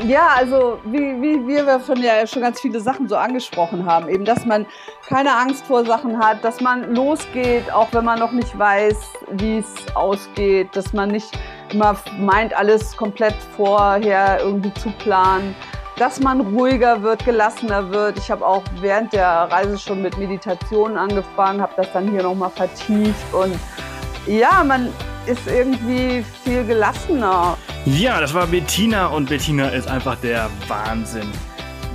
Ja, also wie, wie wir schon ja schon ganz viele Sachen so angesprochen haben, eben, dass man keine Angst vor Sachen hat, dass man losgeht, auch wenn man noch nicht weiß, wie es ausgeht, dass man nicht immer meint, alles komplett vorher irgendwie zu planen, dass man ruhiger wird, gelassener wird. Ich habe auch während der Reise schon mit Meditation angefangen, habe das dann hier nochmal vertieft und ja, man ist irgendwie viel gelassener. Ja, das war Bettina und Bettina ist einfach der Wahnsinn.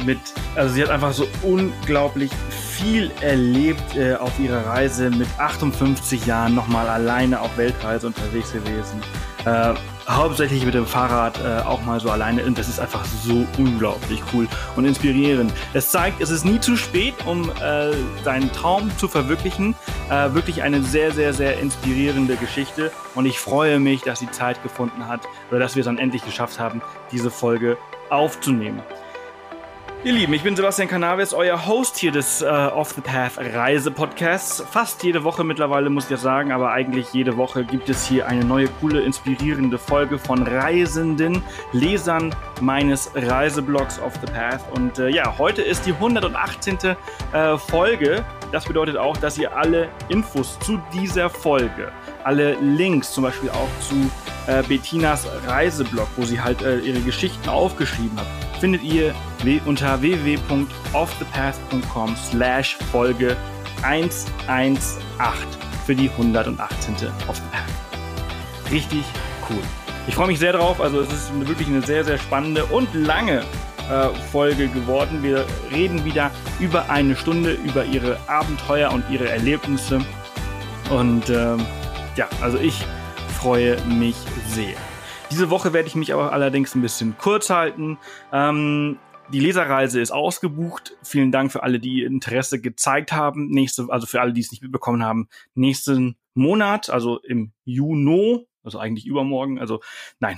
Mit, also sie hat einfach so unglaublich viel erlebt äh, auf ihrer Reise mit 58 Jahren nochmal alleine auf Weltreise unterwegs gewesen. Äh, hauptsächlich mit dem Fahrrad äh, auch mal so alleine und das ist einfach so unglaublich cool und inspirierend. Es zeigt, es ist nie zu spät, um äh, deinen Traum zu verwirklichen. Äh, wirklich eine sehr, sehr, sehr inspirierende Geschichte und ich freue mich, dass sie Zeit gefunden hat oder dass wir es dann endlich geschafft haben, diese Folge aufzunehmen. Ihr Lieben, ich bin Sebastian Cannabis, euer Host hier des äh, Off the Path Reise-Podcasts. Fast jede Woche mittlerweile, muss ich ja sagen, aber eigentlich jede Woche gibt es hier eine neue, coole, inspirierende Folge von Reisenden, Lesern meines Reiseblogs Off the Path. Und äh, ja, heute ist die 118. Äh, Folge. Das bedeutet auch, dass ihr alle Infos zu dieser Folge, alle Links zum Beispiel auch zu äh, Bettinas Reiseblog, wo sie halt äh, ihre Geschichten aufgeschrieben hat, findet ihr unter www.offthepath.com slash Folge 118 für die 118. Off the Path. Richtig cool. Ich freue mich sehr drauf. Also es ist wirklich eine sehr, sehr spannende und lange Folge geworden. Wir reden wieder über eine Stunde über ihre Abenteuer und ihre Erlebnisse. Und ähm, ja, also ich freue mich sehr. Diese Woche werde ich mich aber allerdings ein bisschen kurz halten. Ähm, die Leserreise ist ausgebucht. Vielen Dank für alle, die Interesse gezeigt haben. Nächste, also für alle, die es nicht mitbekommen haben, nächsten Monat, also im Juni, also eigentlich übermorgen, also nein,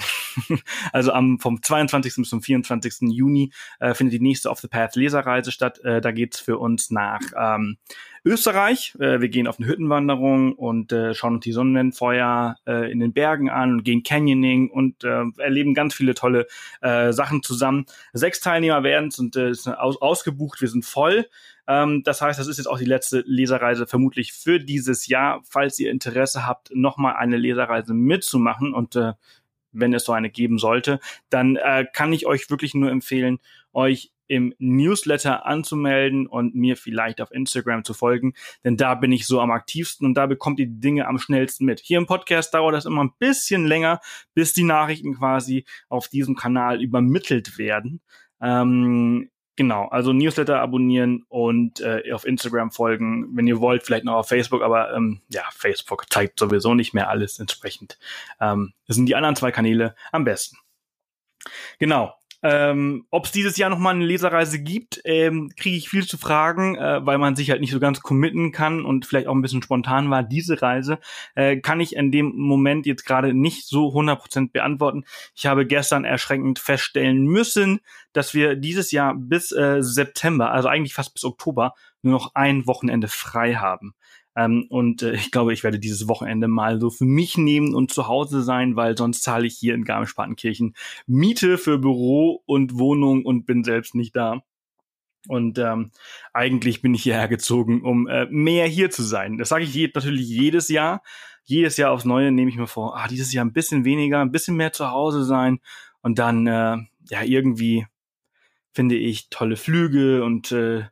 also am vom 22. bis zum 24. Juni äh, findet die nächste Off the Path Leserreise statt. Äh, da geht's für uns nach ähm, Österreich. Äh, wir gehen auf eine Hüttenwanderung und äh, schauen uns die Sonnenfeuer äh, in den Bergen an und gehen Canyoning und äh, erleben ganz viele tolle äh, Sachen zusammen. Sechs Teilnehmer werden es und äh, ist aus ausgebucht. Wir sind voll. Ähm, das heißt, das ist jetzt auch die letzte Leserreise vermutlich für dieses Jahr. Falls ihr Interesse habt, nochmal eine Leserreise mitzumachen und äh, wenn es so eine geben sollte, dann äh, kann ich euch wirklich nur empfehlen, euch im Newsletter anzumelden und mir vielleicht auf Instagram zu folgen, denn da bin ich so am aktivsten und da bekommt ihr die Dinge am schnellsten mit. Hier im Podcast dauert das immer ein bisschen länger, bis die Nachrichten quasi auf diesem Kanal übermittelt werden. Ähm, genau, also Newsletter abonnieren und äh, auf Instagram folgen, wenn ihr wollt, vielleicht noch auf Facebook, aber ähm, ja, Facebook zeigt sowieso nicht mehr alles entsprechend. Ähm, das sind die anderen zwei Kanäle am besten. Genau, ähm, Ob es dieses Jahr nochmal eine Leserreise gibt, ähm, kriege ich viel zu fragen, äh, weil man sich halt nicht so ganz committen kann und vielleicht auch ein bisschen spontan war. Diese Reise äh, kann ich in dem Moment jetzt gerade nicht so 100% beantworten. Ich habe gestern erschreckend feststellen müssen, dass wir dieses Jahr bis äh, September, also eigentlich fast bis Oktober, nur noch ein Wochenende frei haben. Ähm, und äh, ich glaube, ich werde dieses Wochenende mal so für mich nehmen und zu Hause sein, weil sonst zahle ich hier in Garmisch-Partenkirchen Miete für Büro und Wohnung und bin selbst nicht da. Und ähm, eigentlich bin ich hierher gezogen, um äh, mehr hier zu sein. Das sage ich je, natürlich jedes Jahr. Jedes Jahr aufs Neue nehme ich mir vor, ah, dieses Jahr ein bisschen weniger, ein bisschen mehr zu Hause sein. Und dann, äh, ja, irgendwie finde ich tolle Flüge und äh,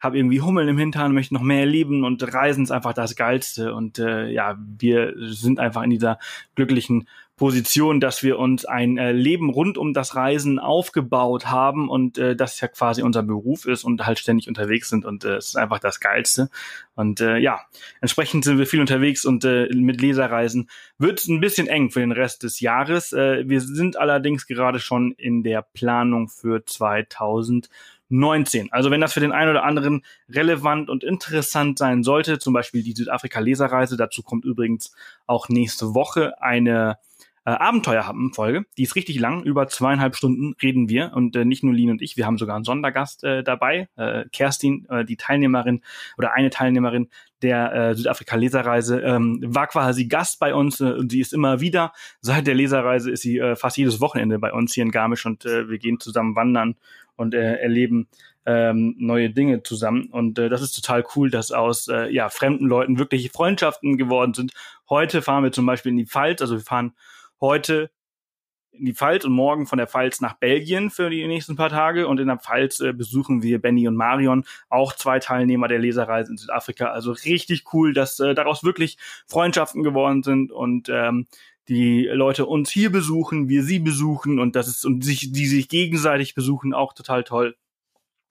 habe irgendwie Hummeln im Hintern, möchte noch mehr erleben und Reisen ist einfach das Geilste. Und äh, ja, wir sind einfach in dieser glücklichen Position, dass wir uns ein äh, Leben rund um das Reisen aufgebaut haben und äh, das ja quasi unser Beruf ist und halt ständig unterwegs sind und äh, es ist einfach das Geilste. Und äh, ja, entsprechend sind wir viel unterwegs und äh, mit Leserreisen wird es ein bisschen eng für den Rest des Jahres. Äh, wir sind allerdings gerade schon in der Planung für 2000 19. Also wenn das für den einen oder anderen relevant und interessant sein sollte, zum Beispiel die Südafrika-Leserreise, dazu kommt übrigens auch nächste Woche eine äh, Abenteuerhappen-Folge. Die ist richtig lang, über zweieinhalb Stunden reden wir und äh, nicht nur Lin und ich, wir haben sogar einen Sondergast äh, dabei, äh, Kerstin, äh, die Teilnehmerin oder eine Teilnehmerin der äh, Südafrika-Leserreise, ähm, war quasi Gast bei uns äh, und sie ist immer wieder. Seit der Leserreise ist sie äh, fast jedes Wochenende bei uns hier in Garmisch und äh, wir gehen zusammen wandern und äh, erleben ähm, neue Dinge zusammen. Und äh, das ist total cool, dass aus äh, ja, fremden Leuten wirklich Freundschaften geworden sind. Heute fahren wir zum Beispiel in die Pfalz, also wir fahren heute in die Pfalz und morgen von der Pfalz nach Belgien für die nächsten paar Tage. Und in der Pfalz äh, besuchen wir Benny und Marion, auch zwei Teilnehmer der Leserreise in Südafrika. Also richtig cool, dass äh, daraus wirklich Freundschaften geworden sind und ähm, die Leute uns hier besuchen, wir sie besuchen und das ist und sich, die sich gegenseitig besuchen, auch total toll.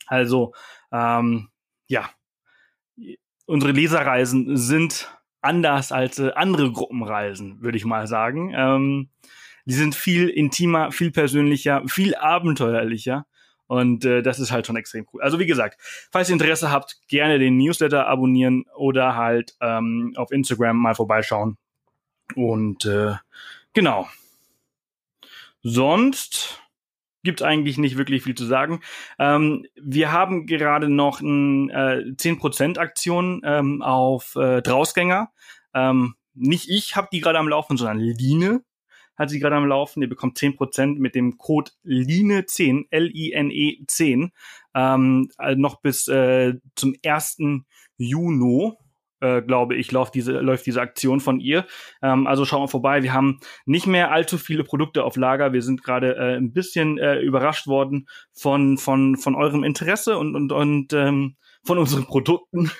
Also ähm, ja, unsere Leserreisen sind anders als äh, andere Gruppenreisen, würde ich mal sagen. Ähm, die sind viel intimer, viel persönlicher, viel abenteuerlicher. Und äh, das ist halt schon extrem cool. Also wie gesagt, falls ihr Interesse habt, gerne den Newsletter abonnieren oder halt ähm, auf Instagram mal vorbeischauen. Und äh, genau. Sonst gibt eigentlich nicht wirklich viel zu sagen. Ähm, wir haben gerade noch ein äh, 10% Aktion ähm, auf äh, Drausgänger. Ähm, nicht ich habe die gerade am Laufen, sondern Line hat sie gerade am Laufen. Ihr bekommt 10% mit dem Code LINE10, L-I-N-E 10, ähm, also noch bis äh, zum 1. Juni äh, glaube ich, läuft diese, läuft diese Aktion von ihr. Ähm, also schauen wir vorbei. Wir haben nicht mehr allzu viele Produkte auf Lager. Wir sind gerade äh, ein bisschen äh, überrascht worden von, von, von eurem Interesse und, und, und ähm, von unseren Produkten.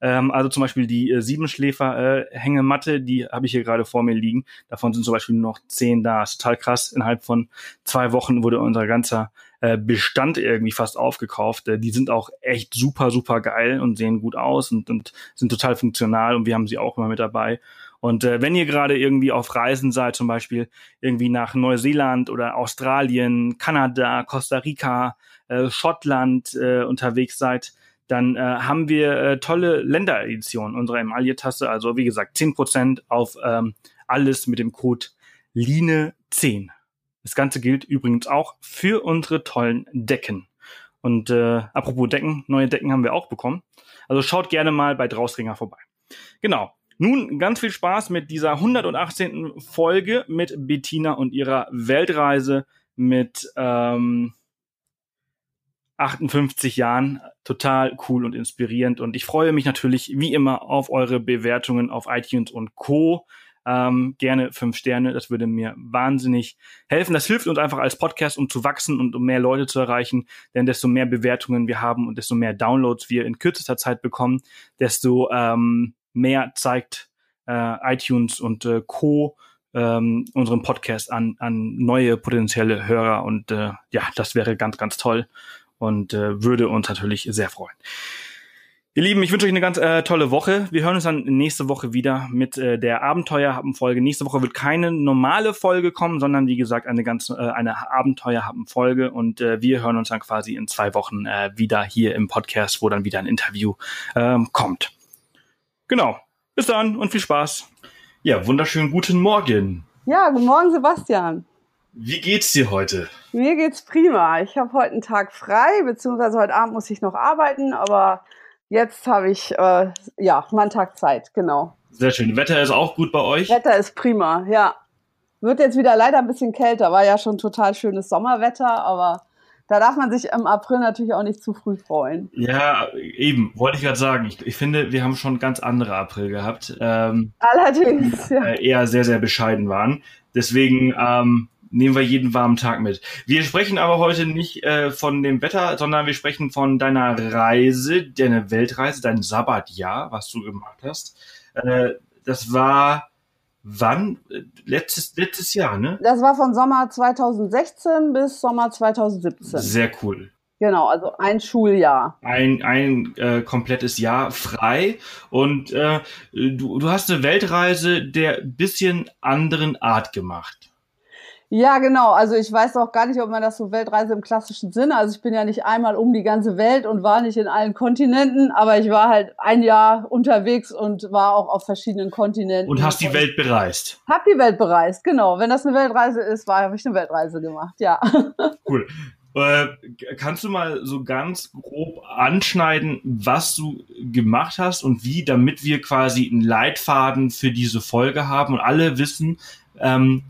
Ähm, also zum Beispiel die äh, Siebenschläfer-Hängematte, äh, die habe ich hier gerade vor mir liegen. Davon sind zum Beispiel nur noch zehn da. Das ist total krass. Innerhalb von zwei Wochen wurde unser ganzer äh, Bestand irgendwie fast aufgekauft. Äh, die sind auch echt super, super geil und sehen gut aus und, und sind total funktional und wir haben sie auch immer mit dabei. Und äh, wenn ihr gerade irgendwie auf Reisen seid, zum Beispiel irgendwie nach Neuseeland oder Australien, Kanada, Costa Rica, äh, Schottland äh, unterwegs seid, dann äh, haben wir äh, tolle Ländereditionen unserer Emaille-Tasse. Also wie gesagt, 10% auf ähm, alles mit dem Code LINE10. Das Ganze gilt übrigens auch für unsere tollen Decken. Und äh, apropos Decken, neue Decken haben wir auch bekommen. Also schaut gerne mal bei Drausringer vorbei. Genau. Nun ganz viel Spaß mit dieser 118. Folge mit Bettina und ihrer Weltreise mit ähm, 58 Jahren. Total cool und inspirierend. Und ich freue mich natürlich wie immer auf eure Bewertungen auf iTunes und Co. Ähm, gerne fünf Sterne, das würde mir wahnsinnig helfen. Das hilft uns einfach als Podcast, um zu wachsen und um mehr Leute zu erreichen. Denn desto mehr Bewertungen wir haben und desto mehr Downloads wir in kürzester Zeit bekommen, desto ähm, mehr zeigt äh, iTunes und äh, Co. Ähm, unseren Podcast an, an neue potenzielle Hörer. Und äh, ja, das wäre ganz, ganz toll und äh, würde uns natürlich sehr freuen. Ihr Lieben, ich wünsche euch eine ganz äh, tolle Woche. Wir hören uns dann nächste Woche wieder mit äh, der Abenteuerhappen-Folge. Nächste Woche wird keine normale Folge kommen, sondern wie gesagt eine ganz äh, eine Abenteuerhappen-Folge und äh, wir hören uns dann quasi in zwei Wochen äh, wieder hier im Podcast, wo dann wieder ein Interview ähm, kommt. Genau. Bis dann und viel Spaß. Ja, wunderschönen guten Morgen. Ja, guten Morgen, Sebastian. Wie geht's dir heute? Mir geht's prima. Ich habe heute einen Tag frei, beziehungsweise heute Abend muss ich noch arbeiten, aber Jetzt habe ich äh, ja meinen Tag Zeit, genau. Sehr schön. Wetter ist auch gut bei euch? Wetter ist prima, ja. Wird jetzt wieder leider ein bisschen kälter, war ja schon total schönes Sommerwetter, aber da darf man sich im April natürlich auch nicht zu früh freuen. Ja, eben, wollte ich gerade sagen. Ich, ich, finde, wir haben schon ganz andere April gehabt. Ähm, Allerdings, ja. Äh, eher sehr, sehr bescheiden waren. Deswegen, ähm, nehmen wir jeden warmen Tag mit. Wir sprechen aber heute nicht äh, von dem Wetter, sondern wir sprechen von deiner Reise, deiner Weltreise, dein Sabbatjahr, was du gemacht hast. Äh, das war wann? Letztes, letztes Jahr, ne? Das war von Sommer 2016 bis Sommer 2017. Sehr cool. Genau, also ein Schuljahr. Ein, ein äh, komplettes Jahr frei. Und äh, du, du hast eine Weltreise der bisschen anderen Art gemacht. Ja, genau. Also ich weiß auch gar nicht, ob man das so Weltreise im klassischen Sinne. Also ich bin ja nicht einmal um die ganze Welt und war nicht in allen Kontinenten, aber ich war halt ein Jahr unterwegs und war auch auf verschiedenen Kontinenten. Und hast die Welt bereist. Hab die Welt bereist, genau. Wenn das eine Weltreise ist, war habe ich eine Weltreise gemacht, ja. Cool. Äh, kannst du mal so ganz grob anschneiden, was du gemacht hast und wie, damit wir quasi einen Leitfaden für diese Folge haben und alle wissen, ähm,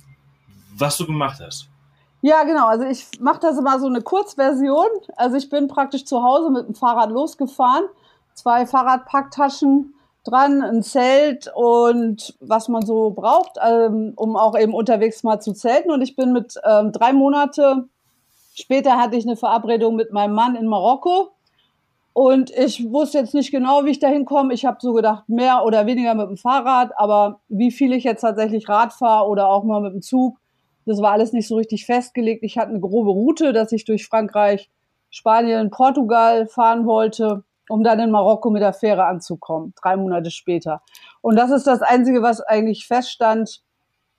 was du gemacht hast. Ja, genau. Also ich mache das immer so eine Kurzversion. Also ich bin praktisch zu Hause mit dem Fahrrad losgefahren, zwei Fahrradpacktaschen dran, ein Zelt und was man so braucht, ähm, um auch eben unterwegs mal zu zelten. Und ich bin mit ähm, drei Monate später hatte ich eine Verabredung mit meinem Mann in Marokko. Und ich wusste jetzt nicht genau, wie ich da hinkomme. Ich habe so gedacht, mehr oder weniger mit dem Fahrrad, aber wie viel ich jetzt tatsächlich Rad fahre oder auch mal mit dem Zug, das war alles nicht so richtig festgelegt. Ich hatte eine grobe Route, dass ich durch Frankreich, Spanien, Portugal fahren wollte, um dann in Marokko mit der Fähre anzukommen, drei Monate später. Und das ist das Einzige, was eigentlich feststand,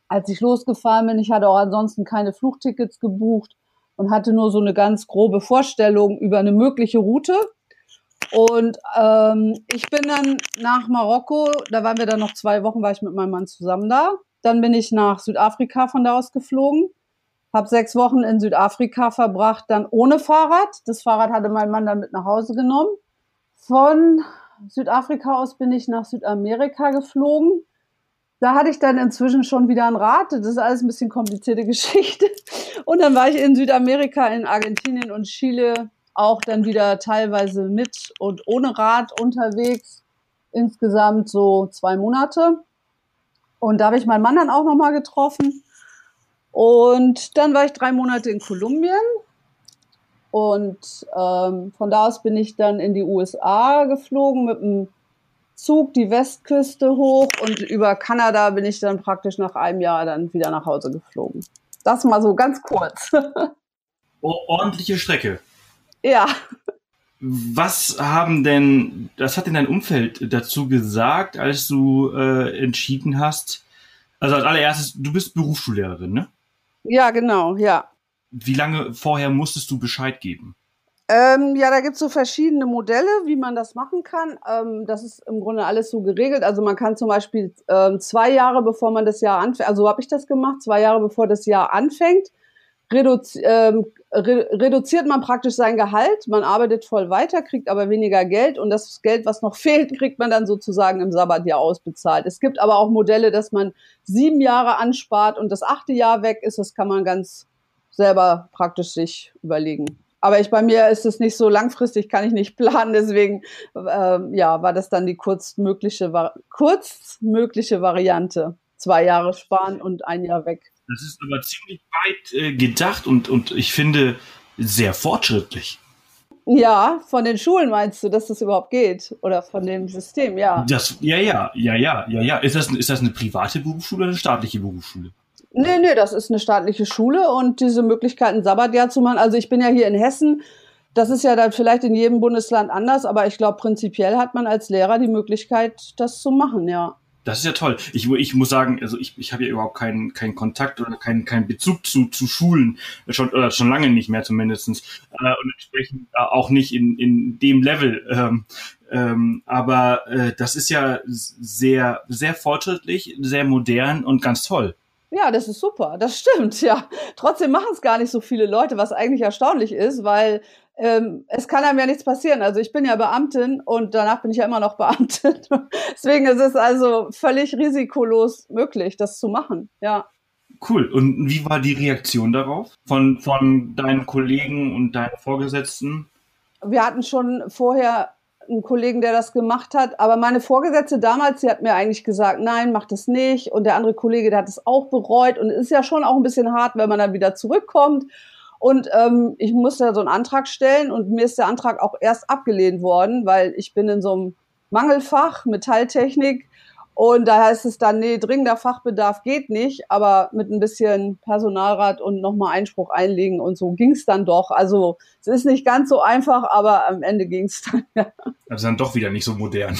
als ich losgefahren bin. Ich hatte auch ansonsten keine Flugtickets gebucht und hatte nur so eine ganz grobe Vorstellung über eine mögliche Route. Und ähm, ich bin dann nach Marokko, da waren wir dann noch zwei Wochen, war ich mit meinem Mann zusammen da. Dann bin ich nach Südafrika von da aus geflogen, habe sechs Wochen in Südafrika verbracht, dann ohne Fahrrad. Das Fahrrad hatte mein Mann dann mit nach Hause genommen. Von Südafrika aus bin ich nach Südamerika geflogen. Da hatte ich dann inzwischen schon wieder ein Rad. Das ist alles ein bisschen komplizierte Geschichte. Und dann war ich in Südamerika, in Argentinien und Chile auch dann wieder teilweise mit und ohne Rad unterwegs. Insgesamt so zwei Monate. Und da habe ich meinen Mann dann auch nochmal getroffen. Und dann war ich drei Monate in Kolumbien. Und ähm, von da aus bin ich dann in die USA geflogen mit dem Zug die Westküste hoch und über Kanada bin ich dann praktisch nach einem Jahr dann wieder nach Hause geflogen. Das mal so ganz kurz. oh, ordentliche Strecke. Ja. Was haben denn, das hat denn dein Umfeld dazu gesagt, als du äh, entschieden hast? Also als allererstes, du bist Berufsschullehrerin, ne? Ja, genau, ja. Wie lange vorher musstest du Bescheid geben? Ähm, ja, da gibt's so verschiedene Modelle, wie man das machen kann. Ähm, das ist im Grunde alles so geregelt. Also man kann zum Beispiel ähm, zwei Jahre, bevor man das Jahr anfängt, also so habe ich das gemacht, zwei Jahre bevor das Jahr anfängt, reduzi ähm, re reduziert man praktisch sein Gehalt, man arbeitet voll weiter, kriegt aber weniger Geld und das Geld, was noch fehlt, kriegt man dann sozusagen im Sabbatjahr ausbezahlt. Es gibt aber auch Modelle, dass man sieben Jahre anspart und das achte Jahr weg ist, das kann man ganz selber praktisch sich überlegen. Aber ich bei mir ist es nicht so langfristig, kann ich nicht planen, deswegen äh, ja, war das dann die kurzmögliche, kurzmögliche Variante. Zwei Jahre sparen und ein Jahr weg. Das ist aber ziemlich weit äh, gedacht und, und ich finde sehr fortschrittlich. Ja, von den Schulen meinst du, dass das überhaupt geht? Oder von dem System, ja. Das, ja, ja, ja, ja, ja, ja. Ist das, ist das eine private Berufsschule oder eine staatliche Berufsschule? Nee, nee, das ist eine staatliche Schule und diese Möglichkeiten, Sabbatjahr zu machen. Also ich bin ja hier in Hessen. Das ist ja dann vielleicht in jedem Bundesland anders, aber ich glaube, prinzipiell hat man als Lehrer die Möglichkeit, das zu machen, ja. Das ist ja toll. Ich, ich muss sagen, also ich, ich habe ja überhaupt keinen, keinen Kontakt oder keinen, keinen Bezug zu, zu Schulen, schon, oder schon lange nicht mehr zumindestens äh, und entsprechend äh, auch nicht in, in dem Level. Ähm, ähm, aber äh, das ist ja sehr, sehr fortschrittlich, sehr modern und ganz toll. Ja, das ist super, das stimmt, ja. Trotzdem machen es gar nicht so viele Leute, was eigentlich erstaunlich ist, weil ähm, es kann einem ja nichts passieren. Also ich bin ja Beamtin und danach bin ich ja immer noch Beamtin. Deswegen ist es also völlig risikolos möglich, das zu machen. Ja. Cool. Und wie war die Reaktion darauf von, von deinen Kollegen und deinen Vorgesetzten? Wir hatten schon vorher einen Kollegen, der das gemacht hat, aber meine Vorgesetzte damals, sie hat mir eigentlich gesagt, nein, mach das nicht. Und der andere Kollege, der hat es auch bereut. Und es ist ja schon auch ein bisschen hart, wenn man dann wieder zurückkommt und ähm, ich musste da so einen Antrag stellen und mir ist der Antrag auch erst abgelehnt worden, weil ich bin in so einem Mangelfach, Metalltechnik. Und da heißt es dann, nee, dringender Fachbedarf geht nicht, aber mit ein bisschen Personalrat und nochmal Einspruch einlegen und so ging es dann doch. Also es ist nicht ganz so einfach, aber am Ende ging es dann. Ja. Also dann doch wieder nicht so modern.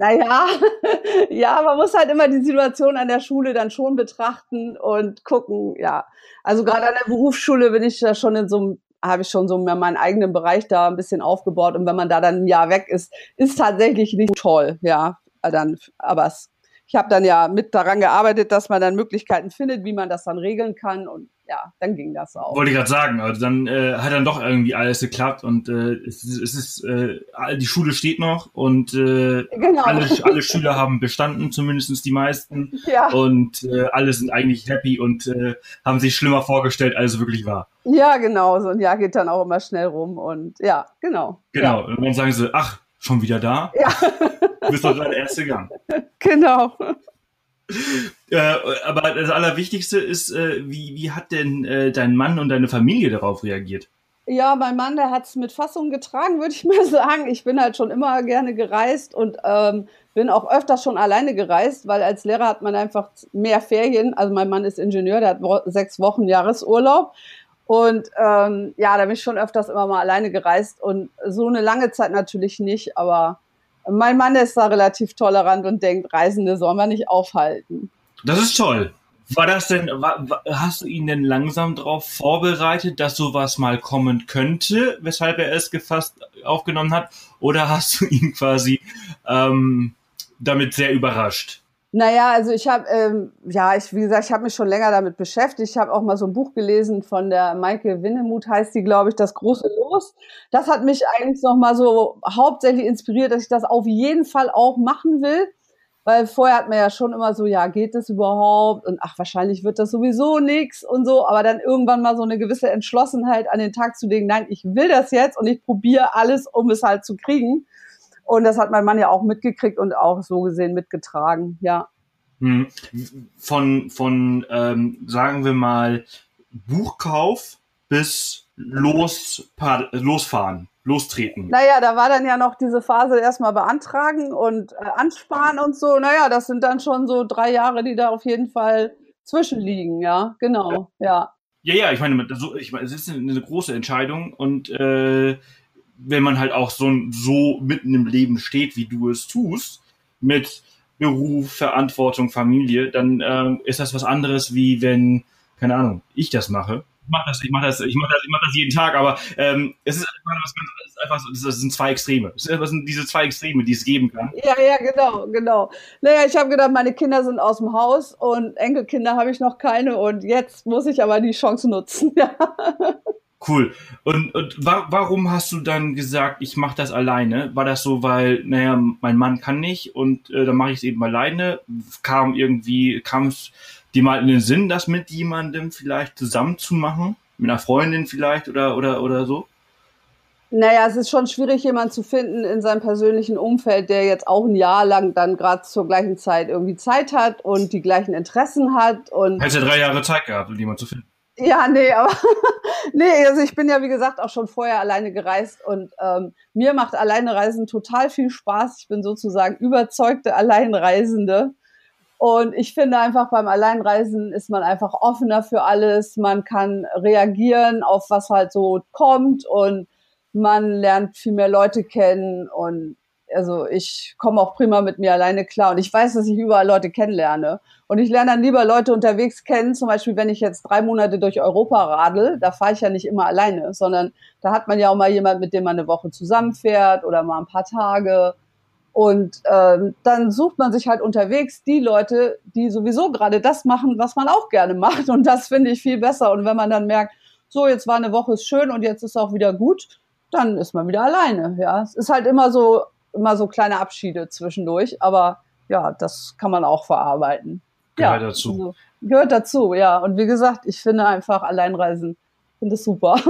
Naja, ja, man muss halt immer die Situation an der Schule dann schon betrachten und gucken, ja. Also gerade an der Berufsschule bin ich ja schon in so einem, habe ich schon so meinen eigenen Bereich da ein bisschen aufgebaut und wenn man da dann ein Jahr weg ist, ist tatsächlich nicht toll, ja. Dann, aber es, ich habe dann ja mit daran gearbeitet, dass man dann Möglichkeiten findet, wie man das dann regeln kann und ja, dann ging das auch. Wollte ich gerade sagen, also dann äh, hat dann doch irgendwie alles geklappt und äh, es, es ist, äh, die Schule steht noch und äh, genau. alle, alle Schüler haben bestanden, zumindest die meisten. Ja. Und äh, alle sind eigentlich happy und äh, haben sich schlimmer vorgestellt, als es wirklich war. Ja, genau. So ein Jahr geht dann auch immer schnell rum und ja, genau. Genau. Ja. Und dann sagen sie, ach, schon wieder da? Ja. Du bist doch gerade erste Gang. Genau. Äh, aber das Allerwichtigste ist, äh, wie, wie hat denn äh, dein Mann und deine Familie darauf reagiert? Ja, mein Mann, der hat es mit Fassung getragen, würde ich mal sagen. Ich bin halt schon immer gerne gereist und ähm, bin auch öfters schon alleine gereist, weil als Lehrer hat man einfach mehr Ferien. Also mein Mann ist Ingenieur, der hat wo sechs Wochen Jahresurlaub. Und ähm, ja, da bin ich schon öfters immer mal alleine gereist und so eine lange Zeit natürlich nicht, aber mein Mann ist da relativ tolerant und denkt, Reisende soll man nicht aufhalten. Das ist toll. War das denn, war, hast du ihn denn langsam darauf vorbereitet, dass sowas mal kommen könnte, weshalb er es gefasst aufgenommen hat? Oder hast du ihn quasi ähm, damit sehr überrascht? Naja, also ich habe, ähm, ja, ich, wie gesagt, ich habe mich schon länger damit beschäftigt. Ich habe auch mal so ein Buch gelesen von der Maike Winnemuth, heißt die, glaube ich, Das große Los. Das hat mich eigentlich noch mal so hauptsächlich inspiriert, dass ich das auf jeden Fall auch machen will. Weil vorher hat man ja schon immer so, ja, geht das überhaupt? Und ach, wahrscheinlich wird das sowieso nix und so. Aber dann irgendwann mal so eine gewisse Entschlossenheit an den Tag zu legen, nein, ich will das jetzt und ich probiere alles, um es halt zu kriegen. Und das hat mein Mann ja auch mitgekriegt und auch so gesehen mitgetragen, ja. Hm. Von, von ähm, sagen wir mal, Buchkauf bis los, losfahren, lostreten. Naja, da war dann ja noch diese Phase erstmal beantragen und äh, ansparen und so. Naja, das sind dann schon so drei Jahre, die da auf jeden Fall zwischenliegen, ja, genau, ja. Ja, ja, ich meine, ich meine, es ist eine große Entscheidung und äh, wenn man halt auch so, so mitten im Leben steht, wie du es tust, mit Beruf, Verantwortung, Familie, dann ähm, ist das was anderes, wie wenn, keine Ahnung, ich das mache. Ich mache das, ich mache das, ich mache das, ich mache das jeden Tag, aber ähm, es ist einfach, was ganz, ist einfach so, das sind zwei Extreme. Das sind diese zwei Extreme, die es geben kann. Ja, ja, genau, genau. Naja, ich habe gedacht, meine Kinder sind aus dem Haus und Enkelkinder habe ich noch keine und jetzt muss ich aber die Chance nutzen. Ja. Cool. Und, und wa warum hast du dann gesagt, ich mache das alleine? War das so, weil, naja, mein Mann kann nicht und äh, dann mache ich es eben alleine? Kam irgendwie, kam es dir mal in den Sinn, das mit jemandem vielleicht zusammen zu machen? Mit einer Freundin vielleicht oder, oder, oder so? Naja, es ist schon schwierig, jemanden zu finden in seinem persönlichen Umfeld, der jetzt auch ein Jahr lang dann gerade zur gleichen Zeit irgendwie Zeit hat und die gleichen Interessen hat. Und Hättest ja drei Jahre Zeit gehabt, um jemanden zu finden. Ja, nee, aber nee, also ich bin ja wie gesagt auch schon vorher alleine gereist und ähm, mir macht alleine Reisen total viel Spaß. Ich bin sozusagen überzeugte Alleinreisende. Und ich finde einfach beim Alleinreisen ist man einfach offener für alles. Man kann reagieren auf was halt so kommt und man lernt viel mehr Leute kennen und also ich komme auch prima mit mir alleine klar und ich weiß, dass ich überall Leute kennenlerne. Und ich lerne dann lieber Leute unterwegs kennen, zum Beispiel, wenn ich jetzt drei Monate durch Europa radel, da fahre ich ja nicht immer alleine, sondern da hat man ja auch mal jemand, mit dem man eine Woche zusammenfährt oder mal ein paar Tage. Und ähm, dann sucht man sich halt unterwegs die Leute, die sowieso gerade das machen, was man auch gerne macht. Und das finde ich viel besser. Und wenn man dann merkt, so, jetzt war eine Woche schön und jetzt ist auch wieder gut, dann ist man wieder alleine. Ja, es ist halt immer so immer so kleine Abschiede zwischendurch, aber ja, das kann man auch verarbeiten. Gehört ja, dazu. Also, gehört dazu, ja. Und wie gesagt, ich finde einfach Alleinreisen, finde es super.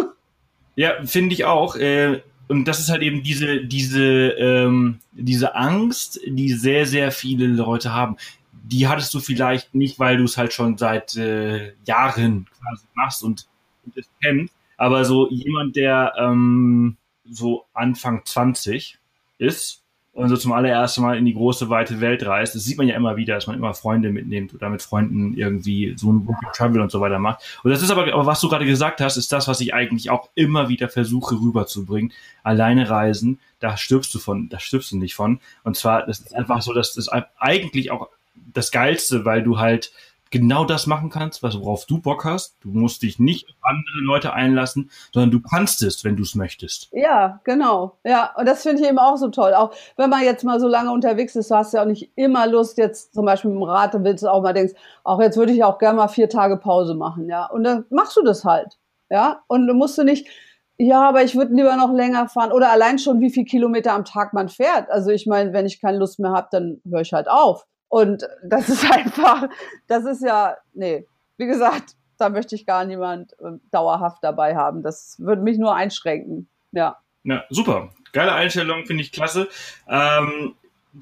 Ja, finde ich auch. Äh, und das ist halt eben diese, diese, ähm, diese Angst, die sehr, sehr viele Leute haben. Die hattest du vielleicht nicht, weil du es halt schon seit äh, Jahren quasi machst und, und es kennst. Aber so jemand, der ähm, so Anfang 20 ist und so zum allerersten Mal in die große, weite Welt reist. Das sieht man ja immer wieder, dass man immer Freunde mitnimmt oder mit Freunden irgendwie so ein Travel und so weiter macht. Und das ist aber, aber was du gerade gesagt hast, ist das, was ich eigentlich auch immer wieder versuche rüberzubringen. Alleine reisen, da stirbst du von, da stirbst du nicht von. Und zwar, das ist einfach so, dass das eigentlich auch das Geilste, weil du halt genau das machen kannst, worauf du Bock hast. Du musst dich nicht auf andere Leute einlassen, sondern du kannst es, wenn du es möchtest. Ja, genau. Ja, und das finde ich eben auch so toll. Auch wenn man jetzt mal so lange unterwegs ist, du hast ja auch nicht immer Lust, jetzt zum Beispiel mit dem Rad, dann willst du auch mal denkst, auch jetzt würde ich auch gerne mal vier Tage Pause machen, ja. Und dann machst du das halt. Ja, und du musst du nicht, ja, aber ich würde lieber noch länger fahren oder allein schon, wie viel Kilometer am Tag man fährt. Also ich meine, wenn ich keine Lust mehr habe, dann höre ich halt auf. Und das ist einfach, das ist ja, nee, wie gesagt, da möchte ich gar niemand äh, dauerhaft dabei haben. Das würde mich nur einschränken. Ja. Ja, super. Geile Einstellung, finde ich klasse. Ähm,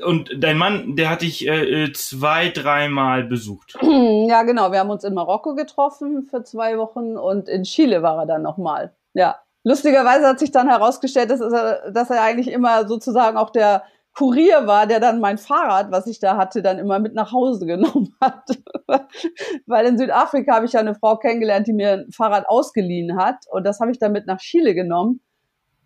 und dein Mann, der hat dich äh, äh zwei, dreimal besucht. Ja, genau. Wir haben uns in Marokko getroffen für zwei Wochen und in Chile war er dann nochmal. Ja. Lustigerweise hat sich dann herausgestellt, dass er, dass er eigentlich immer sozusagen auch der Kurier war, der dann mein Fahrrad, was ich da hatte, dann immer mit nach Hause genommen hat. Weil in Südafrika habe ich ja eine Frau kennengelernt, die mir ein Fahrrad ausgeliehen hat. Und das habe ich dann mit nach Chile genommen.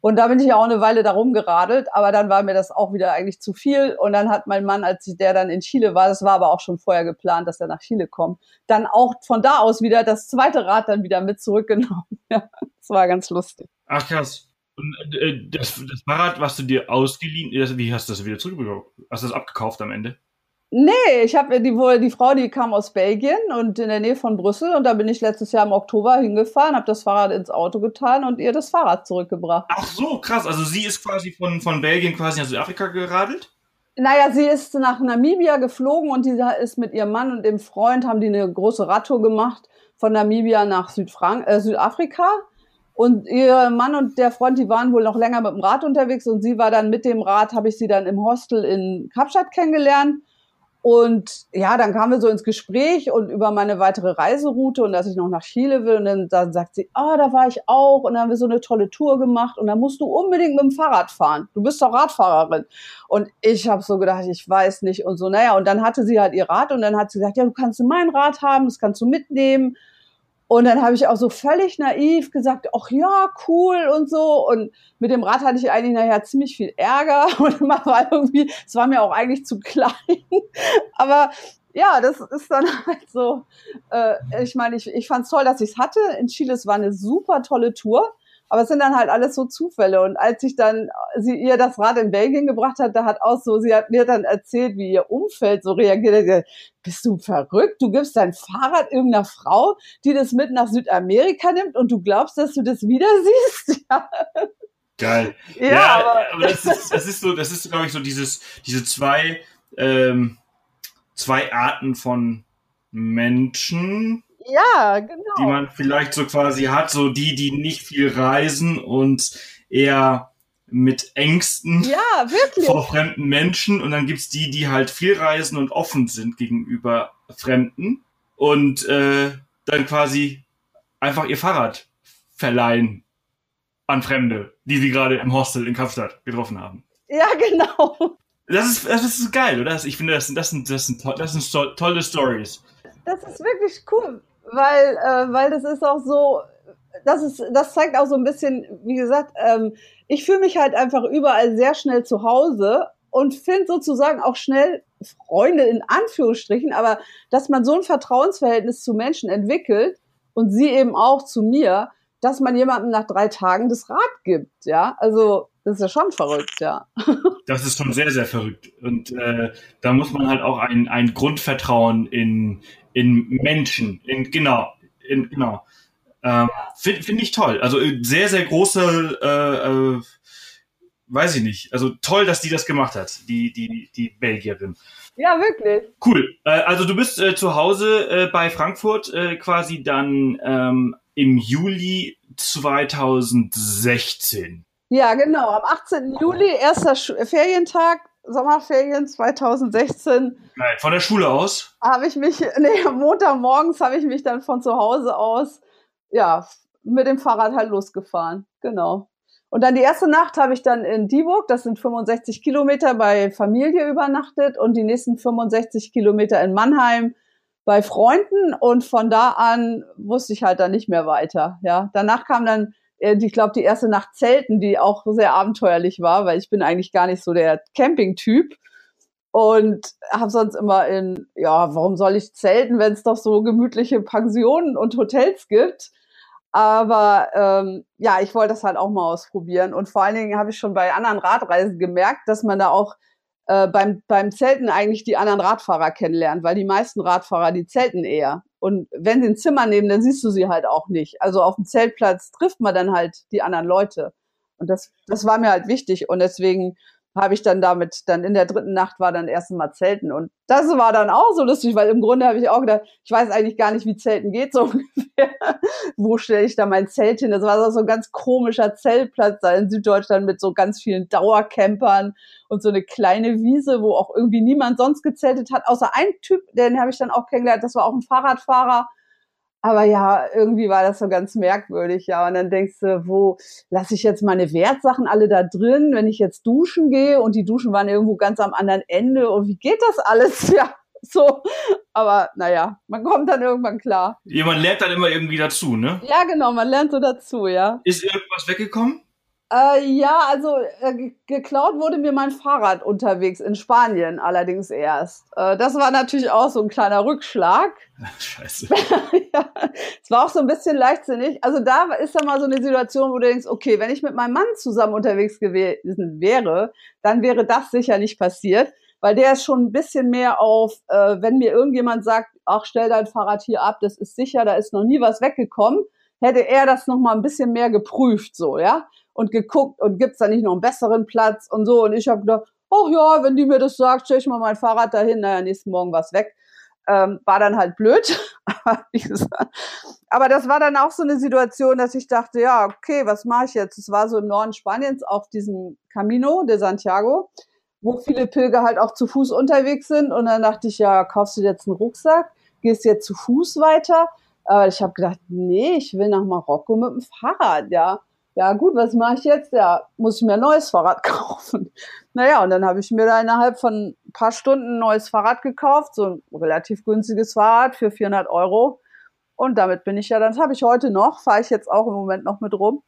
Und da bin ich ja auch eine Weile darum geradelt, aber dann war mir das auch wieder eigentlich zu viel. Und dann hat mein Mann, als der dann in Chile war, das war aber auch schon vorher geplant, dass er nach Chile kommt, dann auch von da aus wieder das zweite Rad dann wieder mit zurückgenommen. Ja, das war ganz lustig. Ach krass. Und äh, das, das, Fahrrad, was du dir ausgeliehen, wie hast du das wieder zurückbekommen? Hast du das abgekauft am Ende? Nee, ich habe die wohl die Frau, die kam aus Belgien und in der Nähe von Brüssel und da bin ich letztes Jahr im Oktober hingefahren, habe das Fahrrad ins Auto getan und ihr das Fahrrad zurückgebracht. Ach so, krass. Also sie ist quasi von, von Belgien quasi nach Südafrika geradelt? Naja, sie ist nach Namibia geflogen und die ist mit ihrem Mann und dem Freund, haben die eine große Radtour gemacht von Namibia nach Südfrank äh, Südafrika und ihr Mann und der Freund, die waren wohl noch länger mit dem Rad unterwegs und sie war dann mit dem Rad, habe ich sie dann im Hostel in Kapstadt kennengelernt. Und ja, dann kamen wir so ins Gespräch und über meine weitere Reiseroute und dass ich noch nach Chile will. Und dann, dann sagt sie, ah, da war ich auch. Und dann haben wir so eine tolle Tour gemacht. Und dann musst du unbedingt mit dem Fahrrad fahren. Du bist doch Radfahrerin. Und ich habe so gedacht, ich weiß nicht und so. Naja, und dann hatte sie halt ihr Rad und dann hat sie gesagt, ja, du kannst mein Rad haben, das kannst du mitnehmen. Und dann habe ich auch so völlig naiv gesagt, ach ja, cool und so. Und mit dem Rad hatte ich eigentlich nachher ziemlich viel Ärger und immer war irgendwie, es war mir auch eigentlich zu klein. Aber ja, das ist dann halt so. Äh, ich meine, ich, ich fand es toll, dass ich es hatte. In Chile, es war eine super tolle Tour. Aber es sind dann halt alles so Zufälle. Und als ich dann sie ihr das Rad in Belgien gebracht hat, da hat auch so, sie hat mir dann erzählt, wie ihr Umfeld so reagiert. Hat, bist du verrückt? Du gibst dein Fahrrad irgendeiner Frau, die das mit nach Südamerika nimmt und du glaubst, dass du das wieder siehst? Ja. Geil. Ja, ja aber, aber das, ist, das ist so, das ist, glaube ich, so dieses, diese zwei, ähm, zwei Arten von Menschen, ja, genau. Die man vielleicht so quasi hat, so die, die nicht viel reisen und eher mit Ängsten ja, vor fremden Menschen. Und dann gibt's die, die halt viel reisen und offen sind gegenüber Fremden und äh, dann quasi einfach ihr Fahrrad verleihen an Fremde, die sie gerade im Hostel in Kapstadt getroffen haben. Ja, genau. Das ist, das ist geil, oder? Ich finde, das sind, das sind, das sind, das sind tolle Stories. Das ist wirklich cool weil, äh, weil das ist auch so, das ist, das zeigt auch so ein bisschen, wie gesagt, ähm, ich fühle mich halt einfach überall sehr schnell zu Hause und finde sozusagen auch schnell Freunde in Anführungsstrichen, aber dass man so ein Vertrauensverhältnis zu Menschen entwickelt und sie eben auch zu mir, dass man jemandem nach drei Tagen das Rad gibt, ja, also das ist ja schon verrückt, ja. Das ist schon sehr, sehr verrückt. Und äh, da muss man halt auch ein, ein Grundvertrauen in, in Menschen, in, genau, in, genau. Ähm, Finde find ich toll. Also äh, sehr, sehr große, äh, äh, weiß ich nicht. Also toll, dass die das gemacht hat, die, die, die Belgierin. Ja, wirklich. Cool. Äh, also du bist äh, zu Hause äh, bei Frankfurt äh, quasi dann ähm, im Juli 2016. Ja, genau. Am 18. Juli, erster Ferientag, Sommerferien 2016. Nein, von der Schule aus? Habe ich mich, nee, Montagmorgens habe ich mich dann von zu Hause aus, ja, mit dem Fahrrad halt losgefahren. Genau. Und dann die erste Nacht habe ich dann in Dieburg, das sind 65 Kilometer, bei Familie übernachtet und die nächsten 65 Kilometer in Mannheim bei Freunden und von da an wusste ich halt dann nicht mehr weiter. Ja, danach kam dann, ich glaube, die erste Nacht Zelten, die auch sehr abenteuerlich war, weil ich bin eigentlich gar nicht so der Camping-Typ und habe sonst immer in, ja, warum soll ich zelten, wenn es doch so gemütliche Pensionen und Hotels gibt? Aber ähm, ja, ich wollte das halt auch mal ausprobieren. Und vor allen Dingen habe ich schon bei anderen Radreisen gemerkt, dass man da auch äh, beim, beim Zelten eigentlich die anderen Radfahrer kennenlernt, weil die meisten Radfahrer, die zelten eher. Und wenn sie ein Zimmer nehmen, dann siehst du sie halt auch nicht. Also auf dem Zeltplatz trifft man dann halt die anderen Leute. Und das, das war mir halt wichtig. Und deswegen habe ich dann damit, dann in der dritten Nacht war dann erst mal Zelten. Und das war dann auch so lustig, weil im Grunde habe ich auch gedacht, ich weiß eigentlich gar nicht, wie Zelten geht, so ungefähr. Wo stelle ich da mein Zelt hin? Das war so ein ganz komischer Zeltplatz da in Süddeutschland mit so ganz vielen Dauercampern und so eine kleine Wiese, wo auch irgendwie niemand sonst gezeltet hat, außer ein Typ, den habe ich dann auch kennengelernt, das war auch ein Fahrradfahrer aber ja, irgendwie war das so ganz merkwürdig, ja. Und dann denkst du, wo lasse ich jetzt meine Wertsachen alle da drin, wenn ich jetzt duschen gehe und die Duschen waren irgendwo ganz am anderen Ende und wie geht das alles? Ja, so. Aber naja, man kommt dann irgendwann klar. Ja, man lernt dann immer irgendwie dazu, ne? Ja, genau, man lernt so dazu, ja. Ist irgendwas weggekommen? Äh, ja, also äh, geklaut wurde mir mein Fahrrad unterwegs in Spanien allerdings erst. Äh, das war natürlich auch so ein kleiner Rückschlag. Scheiße. ja, es war auch so ein bisschen leichtsinnig. Also da ist dann mal so eine Situation, wo du denkst, okay, wenn ich mit meinem Mann zusammen unterwegs gewesen wäre, dann wäre das sicher nicht passiert, weil der ist schon ein bisschen mehr auf, äh, wenn mir irgendjemand sagt, ach, stell dein Fahrrad hier ab, das ist sicher, da ist noch nie was weggekommen, hätte er das noch mal ein bisschen mehr geprüft, so, ja und geguckt und gibt's da nicht noch einen besseren Platz und so. Und ich habe gedacht, ach ja, wenn die mir das sagt, stell ich mal mein Fahrrad dahin, naja, nächsten Morgen war's weg. Ähm, war dann halt blöd. Aber das war dann auch so eine Situation, dass ich dachte, ja, okay, was mache ich jetzt? Es war so im Norden Spaniens auf diesem Camino de Santiago, wo viele Pilger halt auch zu Fuß unterwegs sind. Und dann dachte ich, ja, kaufst du jetzt einen Rucksack, gehst jetzt zu Fuß weiter? Aber ich habe gedacht, nee, ich will nach Marokko mit dem Fahrrad, ja ja gut, was mache ich jetzt? Ja, muss ich mir ein neues Fahrrad kaufen. Naja, und dann habe ich mir da innerhalb von ein paar Stunden ein neues Fahrrad gekauft, so ein relativ günstiges Fahrrad für 400 Euro. Und damit bin ich ja, das habe ich heute noch, fahre ich jetzt auch im Moment noch mit rum.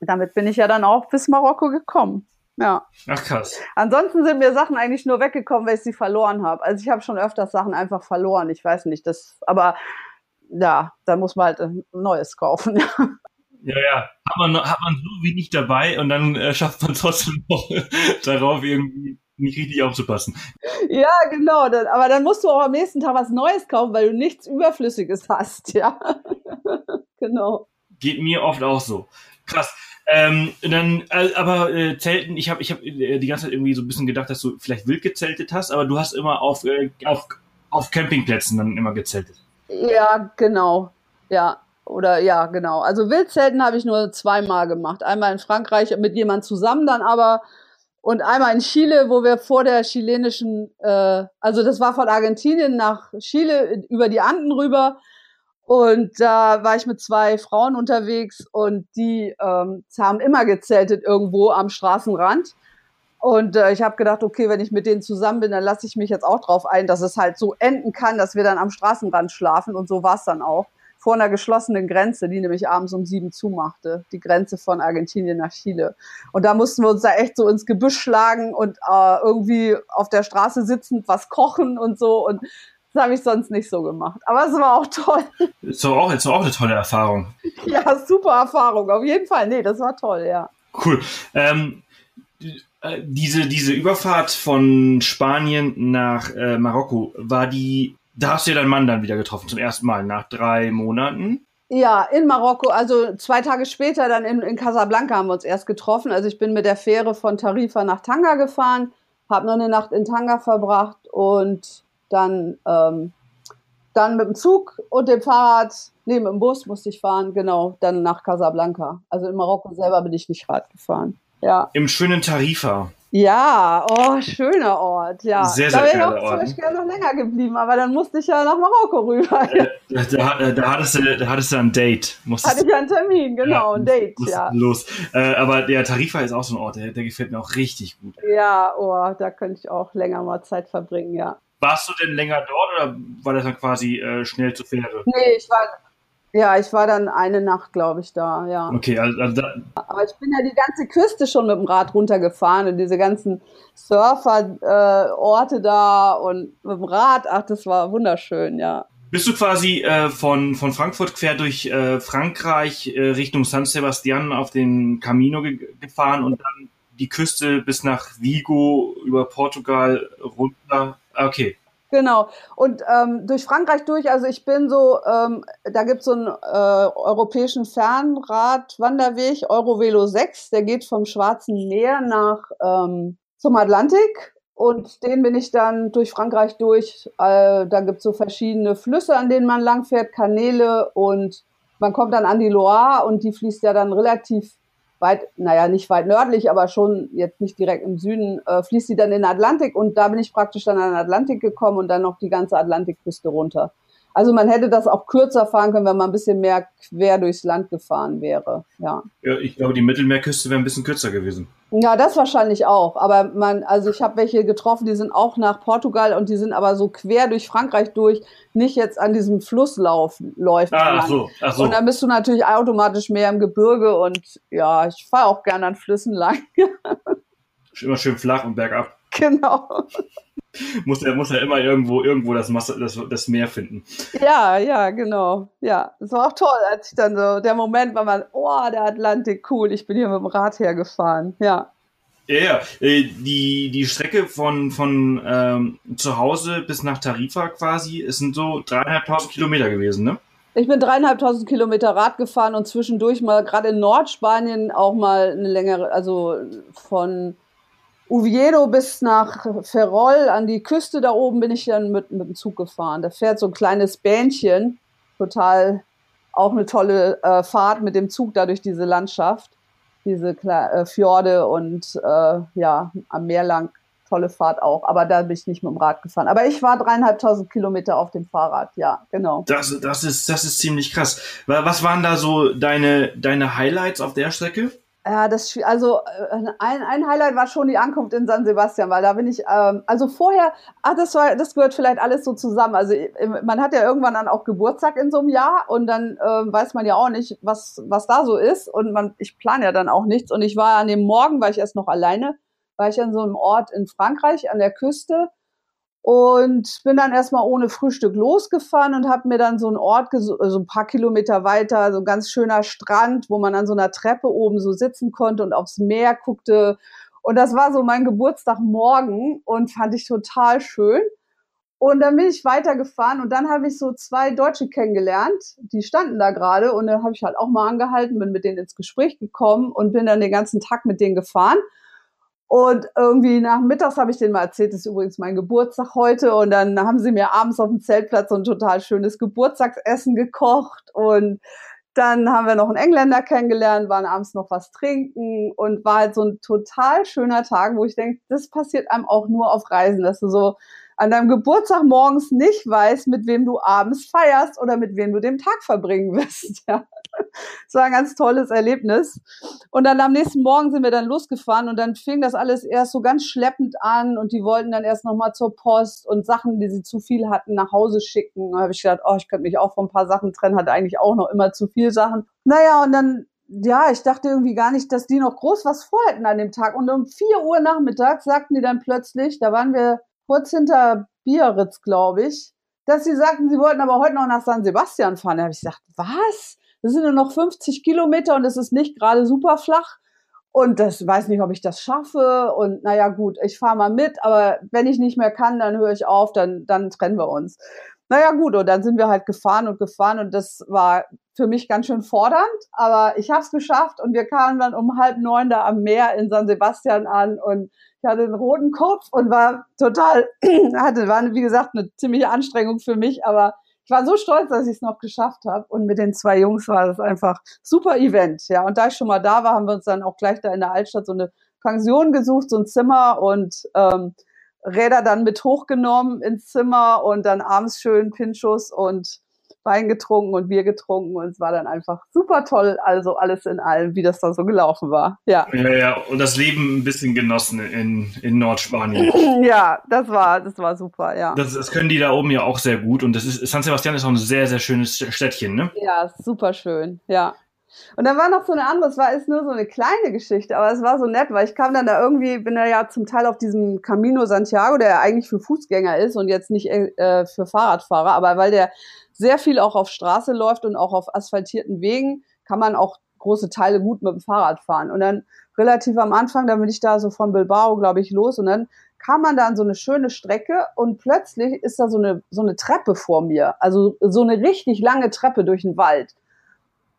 Damit bin ich ja dann auch bis Marokko gekommen. Ja. Ach krass. Ansonsten sind mir Sachen eigentlich nur weggekommen, weil ich sie verloren habe. Also ich habe schon öfters Sachen einfach verloren. Ich weiß nicht, das, aber ja, da muss man halt ein neues kaufen. Ja, ja. Hat man, hat man so wenig dabei und dann äh, schafft man trotzdem noch darauf irgendwie nicht richtig aufzupassen. Ja, genau. Dann, aber dann musst du auch am nächsten Tag was Neues kaufen, weil du nichts Überflüssiges hast, ja. genau. Geht mir oft auch so. Krass. Ähm, dann, äh, aber äh, Zelten, ich habe ich hab, äh, die ganze Zeit irgendwie so ein bisschen gedacht, dass du vielleicht wild gezeltet hast, aber du hast immer auf, äh, auf, auf Campingplätzen dann immer gezeltet. Ja, genau. Ja, oder ja, genau. Also Wildzelten habe ich nur zweimal gemacht. Einmal in Frankreich mit jemand zusammen, dann aber und einmal in Chile, wo wir vor der chilenischen, äh, also das war von Argentinien nach Chile über die Anden rüber. Und da war ich mit zwei Frauen unterwegs und die ähm, haben immer gezeltet irgendwo am Straßenrand. Und äh, ich habe gedacht, okay, wenn ich mit denen zusammen bin, dann lasse ich mich jetzt auch drauf ein, dass es halt so enden kann, dass wir dann am Straßenrand schlafen. Und so war es dann auch vor einer geschlossenen Grenze, die nämlich abends um sieben zumachte, die Grenze von Argentinien nach Chile. Und da mussten wir uns da echt so ins Gebüsch schlagen und äh, irgendwie auf der Straße sitzend was kochen und so. Und das habe ich sonst nicht so gemacht. Aber es war auch toll. Ist doch auch, ist doch auch eine tolle Erfahrung. Ja, super Erfahrung. Auf jeden Fall. Nee, das war toll, ja. Cool. Ähm, äh, diese, diese Überfahrt von Spanien nach äh, Marokko, war die da hast du ja deinen Mann dann wieder getroffen, zum ersten Mal, nach drei Monaten. Ja, in Marokko, also zwei Tage später dann in, in Casablanca haben wir uns erst getroffen. Also ich bin mit der Fähre von Tarifa nach Tanga gefahren, habe noch eine Nacht in Tanga verbracht und dann, ähm, dann mit dem Zug und dem Fahrrad, nee, mit dem Bus musste ich fahren, genau, dann nach Casablanca. Also in Marokko selber bin ich nicht Rad gefahren. Ja. Im schönen Tarifa. Ja, oh, schöner Ort, ja. Sehr, sehr da wäre ich auch Ort. zum Beispiel noch länger geblieben, aber dann musste ich ja nach Marokko rüber. Äh, da, da, da, hattest du, da hattest du ein Date. Musstest, Hatte ich ja einen Termin, genau, ein Date, ja. los. Äh, aber der Tarifa ist auch so ein Ort, der, der gefällt mir auch richtig gut. Ja, oh, da könnte ich auch länger mal Zeit verbringen, ja. Warst du denn länger dort oder war das dann quasi äh, schnell zur Fähre? Nee, ich war, ja, ich war dann eine Nacht, glaube ich, da, ja. Okay, also, also da, Aber ich bin ja die ganze Küste schon mit dem Rad runtergefahren und diese ganzen Surfer-Orte da und mit dem Rad, ach, das war wunderschön, ja. bist du quasi äh, von, von Frankfurt quer durch äh, Frankreich äh, Richtung San Sebastian auf den Camino ge gefahren und dann die Küste bis nach Vigo über Portugal runter? Ah, Okay. Genau. Und ähm, durch Frankreich durch, also ich bin so, ähm, da gibt's so einen äh, europäischen Fernradwanderweg, Eurovelo 6, der geht vom Schwarzen Meer nach ähm, zum Atlantik. Und den bin ich dann durch Frankreich durch. Äh, da gibt's so verschiedene Flüsse, an denen man langfährt, Kanäle und man kommt dann an die Loire und die fließt ja dann relativ weit, naja, nicht weit nördlich, aber schon jetzt nicht direkt im Süden, äh, fließt sie dann in den Atlantik und da bin ich praktisch dann an den Atlantik gekommen und dann noch die ganze Atlantikküste runter. Also man hätte das auch kürzer fahren können, wenn man ein bisschen mehr quer durchs Land gefahren wäre, ja. Ja, ich glaube, die Mittelmeerküste wäre ein bisschen kürzer gewesen. Ja, das wahrscheinlich auch. Aber man, also ich habe welche getroffen, die sind auch nach Portugal und die sind aber so quer durch Frankreich durch, nicht jetzt an diesem Flusslauf läuft. Ah, ach so, ach so. Und dann bist du natürlich automatisch mehr im Gebirge und ja, ich fahre auch gerne an Flüssen lang. Immer schön flach und bergab. genau. Muss er muss er immer irgendwo irgendwo das, Masse, das, das Meer finden. Ja, ja, genau. Ja, es war auch toll, als ich dann so, der Moment war man, oh, der Atlantik, cool, ich bin hier mit dem Rad hergefahren. Ja. Ja, ja. Äh, Die, die Strecke von, von ähm, zu Hause bis nach Tarifa quasi, es sind so dreieinhalbtausend Kilometer gewesen, ne? Ich bin dreieinhalbtausend Kilometer Rad gefahren und zwischendurch mal, gerade in Nordspanien, auch mal eine längere, also von Oviedo bis nach Ferrol an die Küste da oben bin ich dann mit, mit dem Zug gefahren. Da fährt so ein kleines Bähnchen, total auch eine tolle äh, Fahrt mit dem Zug da durch diese Landschaft, diese Kle äh, Fjorde und äh, ja, am Meer lang, tolle Fahrt auch. Aber da bin ich nicht mit dem Rad gefahren. Aber ich war dreieinhalbtausend Kilometer auf dem Fahrrad, ja, genau. Das, das, ist, das ist ziemlich krass. Wa- Was waren da so deine, deine Highlights auf der Strecke? Ja, das also äh, ein, ein Highlight war schon die Ankunft in San Sebastian, weil da bin ich ähm, also vorher, ah, das war, das gehört vielleicht alles so zusammen. Also man hat ja irgendwann dann auch Geburtstag in so einem Jahr und dann ähm, weiß man ja auch nicht, was was da so ist und man, ich plane ja dann auch nichts und ich war an dem Morgen, war ich erst noch alleine, war ich an so einem Ort in Frankreich an der Küste und bin dann erstmal ohne Frühstück losgefahren und habe mir dann so einen Ort, so ein paar Kilometer weiter, so ein ganz schöner Strand, wo man an so einer Treppe oben so sitzen konnte und aufs Meer guckte. Und das war so mein Geburtstagmorgen und fand ich total schön. Und dann bin ich weitergefahren und dann habe ich so zwei Deutsche kennengelernt, die standen da gerade und dann habe ich halt auch mal angehalten, bin mit denen ins Gespräch gekommen und bin dann den ganzen Tag mit denen gefahren. Und irgendwie nach mittags habe ich denen mal erzählt, das ist übrigens mein Geburtstag heute. Und dann haben sie mir abends auf dem Zeltplatz so ein total schönes Geburtstagsessen gekocht. Und dann haben wir noch einen Engländer kennengelernt, waren abends noch was trinken und war halt so ein total schöner Tag, wo ich denke, das passiert einem auch nur auf Reisen, dass du so an deinem Geburtstag morgens nicht weißt, mit wem du abends feierst oder mit wem du den Tag verbringen wirst. Ja. Das war ein ganz tolles Erlebnis. Und dann am nächsten Morgen sind wir dann losgefahren und dann fing das alles erst so ganz schleppend an und die wollten dann erst nochmal zur Post und Sachen, die sie zu viel hatten, nach Hause schicken. Da habe ich gedacht, oh, ich könnte mich auch von ein paar Sachen trennen, hatte eigentlich auch noch immer zu viel Sachen. Naja, und dann, ja, ich dachte irgendwie gar nicht, dass die noch groß was vorhätten an dem Tag. Und um vier Uhr nachmittags sagten die dann plötzlich, da waren wir kurz hinter Biarritz, glaube ich, dass sie sagten, sie wollten aber heute noch nach San Sebastian fahren. Da habe ich gesagt, was? Das sind nur noch 50 Kilometer und es ist nicht gerade super flach. Und das weiß nicht, ob ich das schaffe. Und naja, gut, ich fahre mal mit, aber wenn ich nicht mehr kann, dann höre ich auf, dann, dann trennen wir uns. Naja, gut, und dann sind wir halt gefahren und gefahren und das war für mich ganz schön fordernd, aber ich habe es geschafft und wir kamen dann um halb neun da am Meer in San Sebastian an und ich hatte einen roten Kopf und war total, hatte, war wie gesagt eine ziemliche Anstrengung für mich, aber ich war so stolz, dass ich es noch geschafft habe. Und mit den zwei Jungs war das einfach super Event. Ja, und da ich schon mal da war, haben wir uns dann auch gleich da in der Altstadt so eine Pension gesucht, so ein Zimmer und ähm, Räder dann mit hochgenommen ins Zimmer und dann abends schön Pinchos und Wein getrunken und Bier getrunken und es war dann einfach super toll, also alles in allem, wie das da so gelaufen war. Ja, ja, ja. und das Leben ein bisschen genossen in, in Nordspanien. ja, das war, das war super, ja. Das, das können die da oben ja auch sehr gut und das ist, San Sebastian ist auch ein sehr, sehr schönes Städtchen, ne? Ja, super schön, ja. Und dann war noch so eine andere, es war ist nur so eine kleine Geschichte, aber es war so nett, weil ich kam dann da irgendwie, bin da ja zum Teil auf diesem Camino Santiago, der ja eigentlich für Fußgänger ist und jetzt nicht äh, für Fahrradfahrer, aber weil der sehr viel auch auf Straße läuft und auch auf asphaltierten Wegen, kann man auch große Teile gut mit dem Fahrrad fahren. Und dann relativ am Anfang, da bin ich da so von Bilbao, glaube ich, los und dann kam man da an so eine schöne Strecke und plötzlich ist da so eine, so eine Treppe vor mir. Also so eine richtig lange Treppe durch den Wald.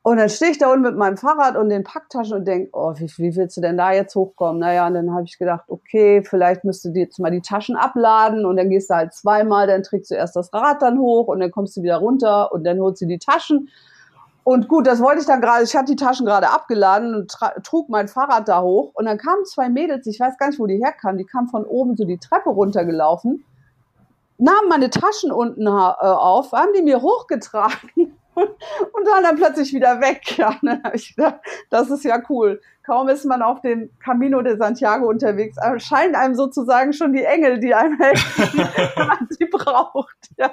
Und dann stehe ich da unten mit meinem Fahrrad und den Packtaschen und denke, oh, wie, wie willst du denn da jetzt hochkommen? Naja, und dann habe ich gedacht, okay, vielleicht müsste du jetzt mal die Taschen abladen und dann gehst du halt zweimal, dann trägst du erst das Rad dann hoch und dann kommst du wieder runter und dann holst du die Taschen. Und gut, das wollte ich dann gerade, ich hatte die Taschen gerade abgeladen und trug mein Fahrrad da hoch und dann kamen zwei Mädels, ich weiß gar nicht, wo die herkamen, die kamen von oben so die Treppe runtergelaufen, nahmen meine Taschen unten äh, auf, haben die mir hochgetragen und waren dann plötzlich wieder weg. Ja, dann habe ich gedacht, das ist ja cool. Kaum ist man auf dem Camino de Santiago unterwegs, erscheinen einem sozusagen schon die Engel, die einem helfen, wenn man sie braucht. Ja.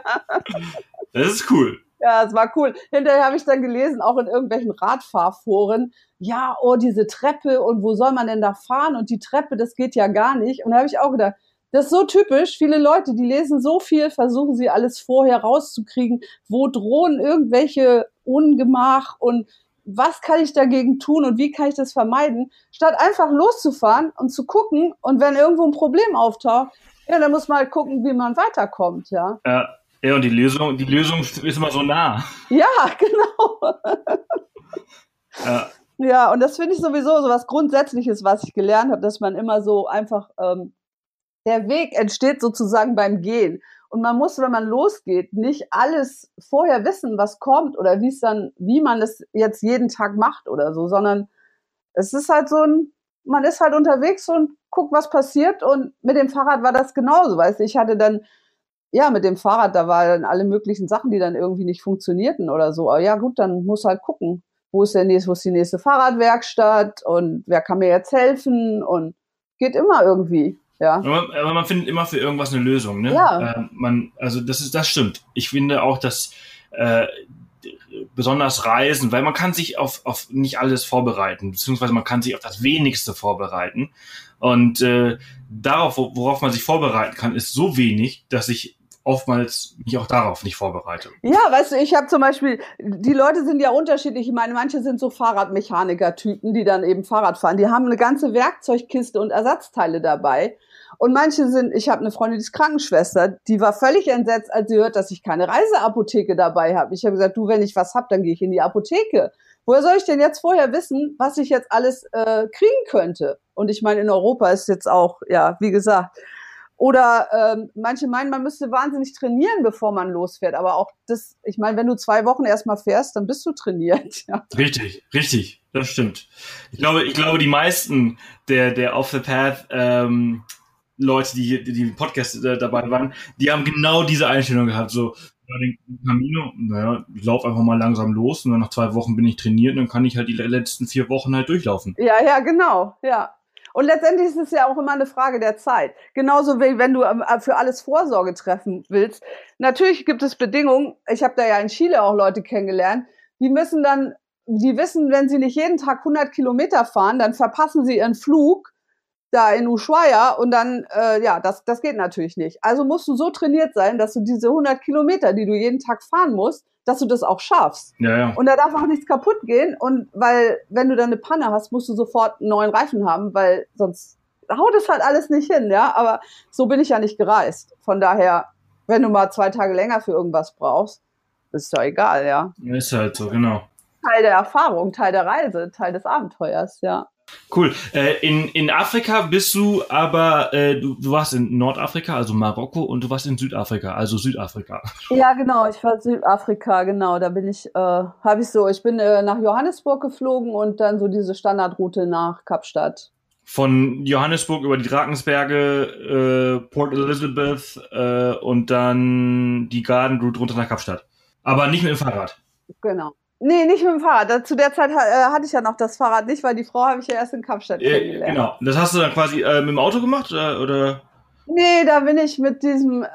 Das ist cool. Ja, es war cool. Hinterher habe ich dann gelesen, auch in irgendwelchen Radfahrforen, ja, oh, diese Treppe und wo soll man denn da fahren? Und die Treppe, das geht ja gar nicht. Und da habe ich auch gedacht, das ist so typisch. Viele Leute, die lesen so viel, versuchen sie alles vorher rauszukriegen. Wo drohen irgendwelche Ungemach und was kann ich dagegen tun und wie kann ich das vermeiden? Statt einfach loszufahren und zu gucken und wenn irgendwo ein Problem auftaucht, ja, dann muss man halt gucken, wie man weiterkommt, ja. Ja, ja und die Lösung, die Lösung ist immer so nah. Ja, genau. ja. Ja, und das finde ich sowieso so was Grundsätzliches, was ich gelernt habe, dass man immer so einfach ähm, der Weg entsteht sozusagen beim Gehen. Und man muss, wenn man losgeht, nicht alles vorher wissen, was kommt oder wie es dann, wie man es jetzt jeden Tag macht oder so, sondern es ist halt so ein, man ist halt unterwegs und guckt, was passiert. Und mit dem Fahrrad war das genauso, weißt du, ich hatte dann, ja, mit dem Fahrrad, da waren alle möglichen Sachen, die dann irgendwie nicht funktionierten oder so. Aber ja, gut, dann muss halt gucken, wo ist der nächste, wo ist die nächste Fahrradwerkstatt und wer kann mir jetzt helfen und geht immer irgendwie. Ja. Aber, aber, man findet immer für irgendwas eine Lösung, ne? Ja. Äh, man, also das ist, das stimmt. Ich finde auch, dass äh, besonders Reisen, weil man kann sich auf, auf nicht alles vorbereiten, beziehungsweise man kann sich auf das Wenigste vorbereiten. Und äh, darauf, worauf man sich vorbereiten kann, ist so wenig, dass ich oftmals mich auch darauf nicht vorbereite. Ja, weißt du, ich habe zum Beispiel, die Leute sind ja unterschiedlich. Ich meine, manche sind so Fahrradmechaniker-Typen, die dann eben Fahrrad fahren. Die haben eine ganze Werkzeugkiste und Ersatzteile dabei. Und manche sind, ich habe eine Freundin, die ist Krankenschwester, die war völlig entsetzt, als sie hört, dass ich keine Reiseapotheke dabei habe. Ich habe gesagt, du, wenn ich was hab, dann gehe ich in die Apotheke. Woher soll ich denn jetzt vorher wissen, was ich jetzt alles äh, kriegen könnte? Und ich meine, in Europa ist jetzt auch, ja, wie gesagt, oder ähm, manche meinen, man müsste wahnsinnig trainieren, bevor man losfährt. Aber auch das, ich meine, wenn du zwei Wochen erstmal fährst, dann bist du trainiert. Ja. Richtig, richtig, das stimmt. Ich glaube, ich glaube, die meisten der, der Off the Path ähm, Leute, die, die im Podcast äh, dabei waren, die haben genau diese Einstellung gehabt. So, Camino, naja, ich laufe einfach mal langsam los und dann nach zwei Wochen bin ich trainiert und dann kann ich halt die letzten vier Wochen halt durchlaufen. Ja, ja, genau, ja. Und letztendlich ist es ja auch immer eine Frage der Zeit. Genauso wie wenn du ähm, für alles Vorsorge treffen willst. Natürlich gibt es Bedingungen. Ich habe da ja in Chile auch Leute kennengelernt. Die müssen dann, die wissen, wenn sie nicht jeden Tag 100 Kilometer fahren, dann verpassen sie ihren Flug da in Ushuaia und dann, äh, ja, das, das geht natürlich nicht. Also musst du so trainiert sein, dass du diese 100 Kilometer, die du jeden Tag fahren musst, dass du das auch schaffst. Ja, ja. Und da darf auch nichts kaputt gehen und weil, wenn du dann eine Panne hast, musst du sofort einen neuen Reifen haben, weil sonst haut es halt alles nicht hin, ja, aber so bin ich ja nicht gereist. Von daher, wenn du mal zwei Tage länger für irgendwas brauchst, ist doch egal, ja. Ist halt so, genau. Teil der Erfahrung, Teil der Reise, Teil des Abenteuers, ja. Cool. Äh, in, in Afrika bist du aber, äh, du, du warst in Nordafrika, also Marokko, und du warst in Südafrika, also Südafrika. Ja, genau, ich war Südafrika, genau. Da bin ich, äh, habe ich so, ich bin äh, nach Johannesburg geflogen und dann so diese Standardroute nach Kapstadt. von Johannesburg über die Drakensberge, äh, Port Elizabeth äh, und dann die Garden Route runter nach Kapstadt. Aber nicht mit dem Fahrrad. Genau. Nee, nicht mit dem Fahrrad. Zu der Zeit äh, hatte ich ja noch das Fahrrad nicht, weil die Frau habe ich ja erst in Kapstadt äh, kennengelernt. Genau. Das hast du dann quasi äh, mit dem Auto gemacht oder? oder? Nee, da bin ich mit diesem, äh,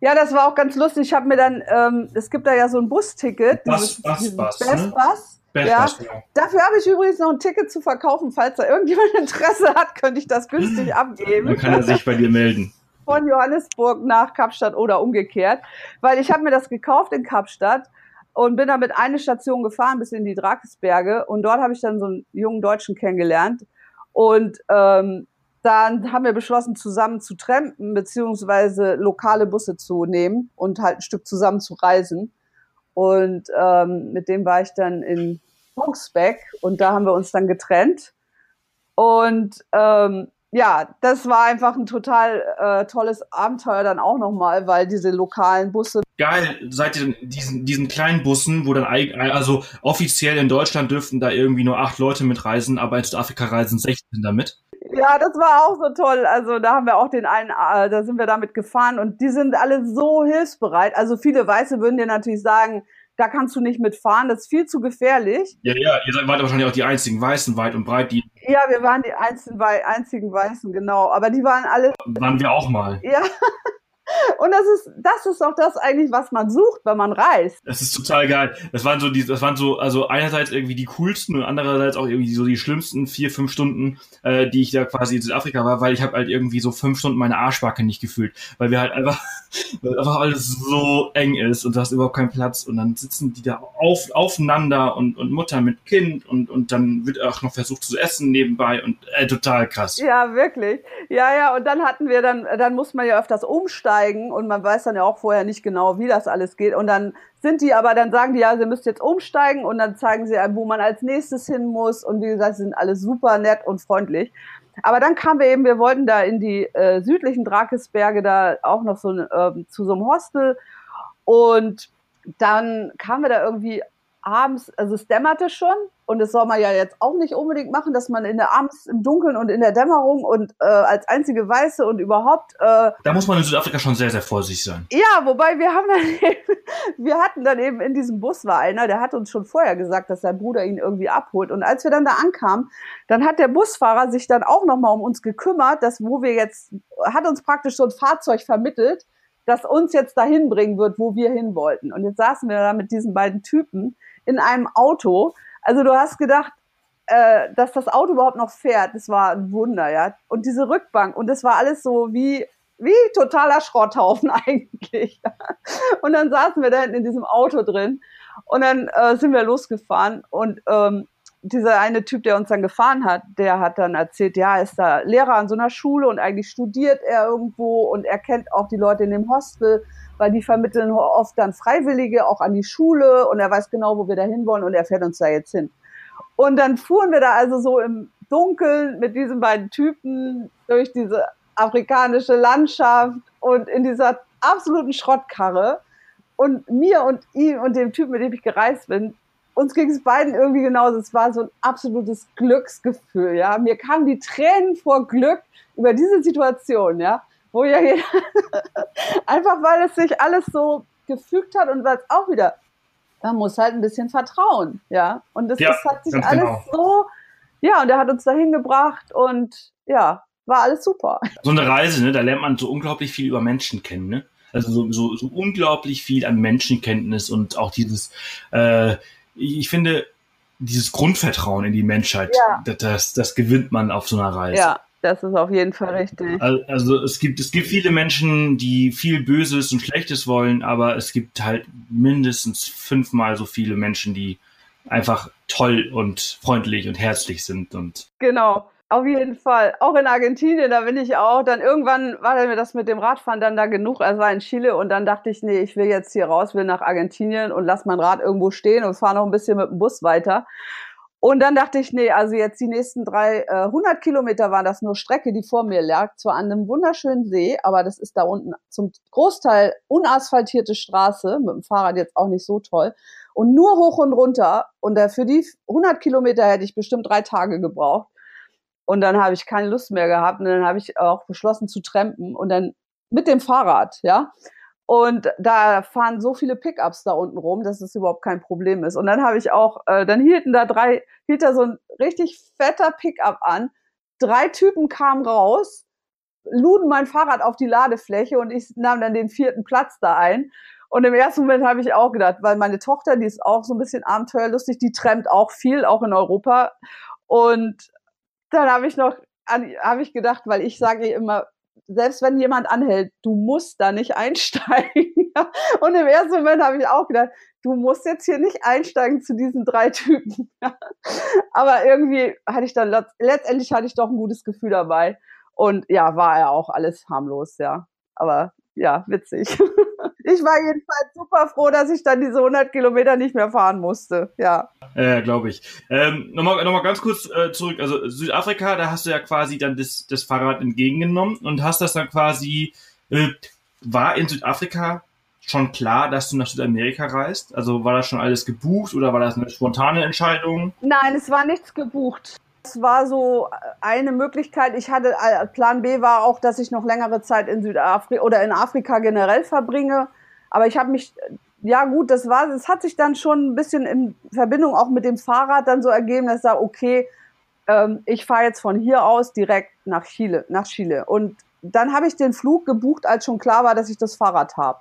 ja, das war auch ganz lustig. Ich habe mir dann, ähm, es gibt da ja so ein Busticket. Bus, Bus, Bus, Best ne? Bus. Ja, genau. Dafür habe ich übrigens noch ein Ticket zu verkaufen. Falls da irgendjemand Interesse hat, könnte ich das günstig abgeben. Dann kann er sich bei dir melden. Von Johannesburg nach Kapstadt oder umgekehrt. Weil ich habe mir das gekauft in Kapstadt und bin damit eine Station gefahren bis in die Drakesberge. Und dort habe ich dann so einen jungen Deutschen kennengelernt. Und ähm, dann haben wir beschlossen, zusammen zu trampen, beziehungsweise lokale Busse zu nehmen und halt ein Stück zusammen zu reisen. Und ähm, mit dem war ich dann in Boxbeck und da haben wir uns dann getrennt. Und ähm, ja, das war einfach ein total äh, tolles Abenteuer dann auch nochmal, weil diese lokalen Busse. Geil, seid ihr diesen, diesen kleinen Bussen, wo dann also offiziell in Deutschland dürften da irgendwie nur acht Leute mitreisen, aber in Südafrika reisen 16 damit. Ja, das war auch so toll. Also da haben wir auch den einen, äh, da sind wir damit gefahren und die sind alle so hilfsbereit. Also viele Weiße würden dir natürlich sagen, da kannst du nicht mitfahren, das ist viel zu gefährlich. Ja, ja, ihr seid wahrscheinlich auch die einzigen Weißen weit und breit, die. Ja, wir waren die einzigen, einzigen Weißen, genau. Aber die waren alle. Waren wir auch mal. Ja. Und das ist, das ist auch das eigentlich, was man sucht, wenn man reist. Das ist total geil. Das waren so die, das waren so, also einerseits irgendwie die coolsten und andererseits auch irgendwie so die schlimmsten vier, fünf Stunden, äh, die ich da quasi in Südafrika war, weil ich habe halt irgendwie so fünf Stunden meine Arschbacke nicht gefühlt, weil wir halt einfach, weil einfach alles so eng ist und du hast überhaupt keinen Platz und dann sitzen die da auf, aufeinander und, und Mutter mit Kind und, und dann wird auch noch versucht zu essen nebenbei und äh, total krass. Ja, wirklich. Ja, ja, und dann hatten wir dann, dann muss man ja öfters umsteigen und man weiß dann ja auch vorher nicht genau, wie das alles geht und dann sind die aber, dann sagen die, ja, sie müsst jetzt umsteigen und dann zeigen sie einem, wo man als nächstes hin muss und wie gesagt, sie sind alle super nett und freundlich. Aber dann kamen wir eben, wir wollten da in die äh, südlichen Drakesberge, da auch noch so äh, zu so einem Hostel. Und dann kamen wir da irgendwie abends, also es dämmerte schon und das soll man ja jetzt auch nicht unbedingt machen, dass man in der abends im Dunkeln und in der Dämmerung und äh, als einzige Weiße und überhaupt. Äh, da muss man in Südafrika schon sehr, sehr vorsichtig sein. Ja, wobei wir haben dann eben, wir hatten dann eben in diesem Bus war einer, der hat uns schon vorher gesagt, dass sein Bruder ihn irgendwie abholt. Und als wir dann da ankamen, dann hat der Busfahrer sich dann auch nochmal um uns gekümmert, dass wo wir jetzt, hat uns praktisch so ein Fahrzeug vermittelt, das uns jetzt dahin bringen wird, wo wir hin wollten. Und jetzt saßen wir da mit diesen beiden Typen in einem Auto. Also du hast gedacht, äh, dass das Auto überhaupt noch fährt, das war ein Wunder, ja. Und diese Rückbank, und das war alles so wie, wie totaler Schrotthaufen eigentlich. und dann saßen wir da hinten in diesem Auto drin und dann äh, sind wir losgefahren und ähm, dieser eine Typ, der uns dann gefahren hat, der hat dann erzählt, ja, ist da Lehrer an so einer Schule und eigentlich studiert er irgendwo und er kennt auch die Leute in dem Hostel, weil die vermitteln oft dann Freiwillige auch an die Schule und er weiß genau, wo wir da hinwollen und er fährt uns da jetzt hin. Und dann fuhren wir da also so im Dunkeln mit diesen beiden Typen durch diese afrikanische Landschaft und in dieser absoluten Schrottkarre. Und mir und ihm und dem Typen, mit dem ich gereist bin, uns ging es beiden irgendwie genauso. Es war so ein absolutes Glücksgefühl, ja. Mir kamen die Tränen vor Glück über diese Situation, ja. Wo ja einfach weil es sich alles so gefügt hat und weil es auch wieder, man muss halt ein bisschen vertrauen, ja. Und das, ja, das hat sich alles genau. so, ja, und er hat uns dahin gebracht und ja, war alles super. So eine Reise, ne, da lernt man so unglaublich viel über Menschen kennen, ne? Also so, so, so unglaublich viel an Menschenkenntnis und auch dieses, äh, ich finde, dieses Grundvertrauen in die Menschheit, ja. das, das gewinnt man auf so einer Reise. Ja, das ist auf jeden Fall richtig. Also es gibt, es gibt viele Menschen, die viel Böses und Schlechtes wollen, aber es gibt halt mindestens fünfmal so viele Menschen, die einfach toll und freundlich und herzlich sind und. Genau. Auf jeden Fall. Auch in Argentinien, da bin ich auch. Dann irgendwann war mir das mit dem Radfahren dann da genug. Also war in Chile und dann dachte ich, nee, ich will jetzt hier raus, will nach Argentinien und lass mein Rad irgendwo stehen und fahre noch ein bisschen mit dem Bus weiter. Und dann dachte ich, nee, also jetzt die nächsten drei, äh, 100 Kilometer war das nur Strecke, die vor mir lag, zwar an einem wunderschönen See, aber das ist da unten zum Großteil unasphaltierte Straße, mit dem Fahrrad jetzt auch nicht so toll. Und nur hoch und runter. Und für die 100 Kilometer hätte ich bestimmt drei Tage gebraucht. Und dann habe ich keine Lust mehr gehabt und dann habe ich auch beschlossen zu trampen und dann mit dem Fahrrad, ja. Und da fahren so viele Pickups da unten rum, dass es überhaupt kein Problem ist. Und dann habe ich auch, äh, dann hielten da drei, hielt da so ein richtig fetter Pickup an. Drei Typen kamen raus, luden mein Fahrrad auf die Ladefläche und ich nahm dann den vierten Platz da ein. Und im ersten Moment habe ich auch gedacht, weil meine Tochter, die ist auch so ein bisschen abenteuerlustig, die trennt auch viel, auch in Europa. Und dann habe ich noch, habe ich gedacht, weil ich sage immer, selbst wenn jemand anhält, du musst da nicht einsteigen. Und im ersten Moment habe ich auch gedacht, du musst jetzt hier nicht einsteigen zu diesen drei Typen. Aber irgendwie hatte ich dann, letztendlich hatte ich doch ein gutes Gefühl dabei. Und ja, war ja auch alles harmlos, ja. Aber ja, witzig. Ich war jedenfalls super froh, dass ich dann diese 100 Kilometer nicht mehr fahren musste. Ja. Ja, glaube ich. Ähm, Nochmal noch mal ganz kurz äh, zurück. Also Südafrika, da hast du ja quasi dann das, das Fahrrad entgegengenommen und hast das dann quasi, äh, war in Südafrika schon klar, dass du nach Südamerika reist? Also war das schon alles gebucht oder war das eine spontane Entscheidung? Nein, es war nichts gebucht. Es war so eine Möglichkeit. Ich hatte, äh, Plan B war auch, dass ich noch längere Zeit in Südafrika oder in Afrika generell verbringe. Aber ich habe mich, ja gut, das war, es hat sich dann schon ein bisschen in Verbindung auch mit dem Fahrrad dann so ergeben, dass ich sage, okay, ähm, ich fahre jetzt von hier aus direkt nach Chile, nach Chile. Und dann habe ich den Flug gebucht, als schon klar war, dass ich das Fahrrad habe.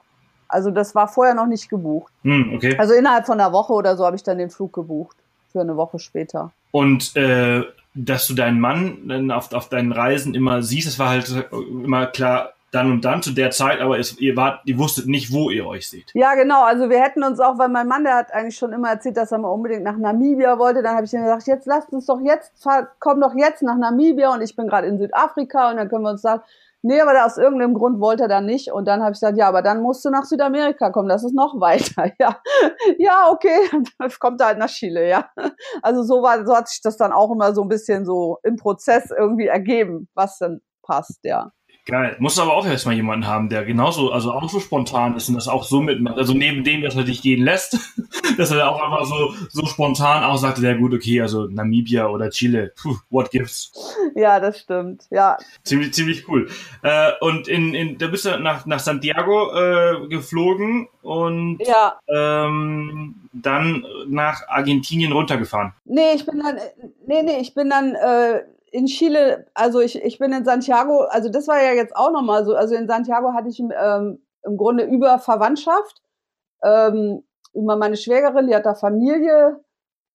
Also das war vorher noch nicht gebucht. Hm, okay. Also innerhalb von einer Woche oder so habe ich dann den Flug gebucht. Für eine Woche später. Und äh, dass du deinen Mann dann auf, auf deinen Reisen immer siehst, es war halt immer klar, dann und dann zu der Zeit, aber es, ihr wart, ihr wusstet nicht, wo ihr euch seht. Ja, genau. Also wir hätten uns auch, weil mein Mann, der hat eigentlich schon immer erzählt, dass er mal unbedingt nach Namibia wollte. Dann habe ich ihm gesagt, jetzt lasst uns doch jetzt, komm doch jetzt nach Namibia und ich bin gerade in Südafrika und dann können wir uns sagen, nee, aber aus irgendeinem Grund wollte er dann nicht. Und dann habe ich gesagt, ja, aber dann musst du nach Südamerika kommen, das ist noch weiter. Ja, ja, okay, dann kommt er halt nach Chile, ja. Also so war, so hat sich das dann auch immer so ein bisschen so im Prozess irgendwie ergeben, was dann passt, ja. Geil. Muss aber auch erstmal jemanden haben, der genauso, also auch so spontan ist und das auch so mitmacht. Also neben dem, dass er dich gehen lässt, dass er auch einfach so, so spontan auch sagte, ja gut, okay, also Namibia oder Chile, puh, what gives? Ja, das stimmt, ja. Ziemlich, ziemlich cool. Äh, und in, in, da bist du nach, nach Santiago äh, geflogen und ja. ähm, dann nach Argentinien runtergefahren. Nee, ich bin dann, nee, nee, ich bin dann, äh, in Chile, also ich, ich bin in Santiago, also das war ja jetzt auch nochmal so, also in Santiago hatte ich ähm, im Grunde über Verwandtschaft, ähm, über meine Schwägerin, die hat da Familie,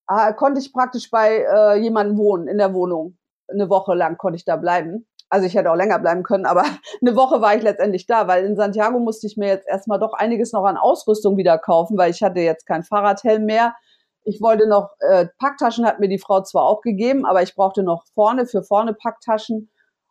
äh, konnte ich praktisch bei äh, jemandem wohnen, in der Wohnung. Eine Woche lang konnte ich da bleiben. Also ich hätte auch länger bleiben können, aber eine Woche war ich letztendlich da, weil in Santiago musste ich mir jetzt erstmal doch einiges noch an Ausrüstung wieder kaufen, weil ich hatte jetzt kein Fahrradhelm mehr ich wollte noch, äh, Packtaschen hat mir die Frau zwar auch gegeben, aber ich brauchte noch vorne, für vorne Packtaschen.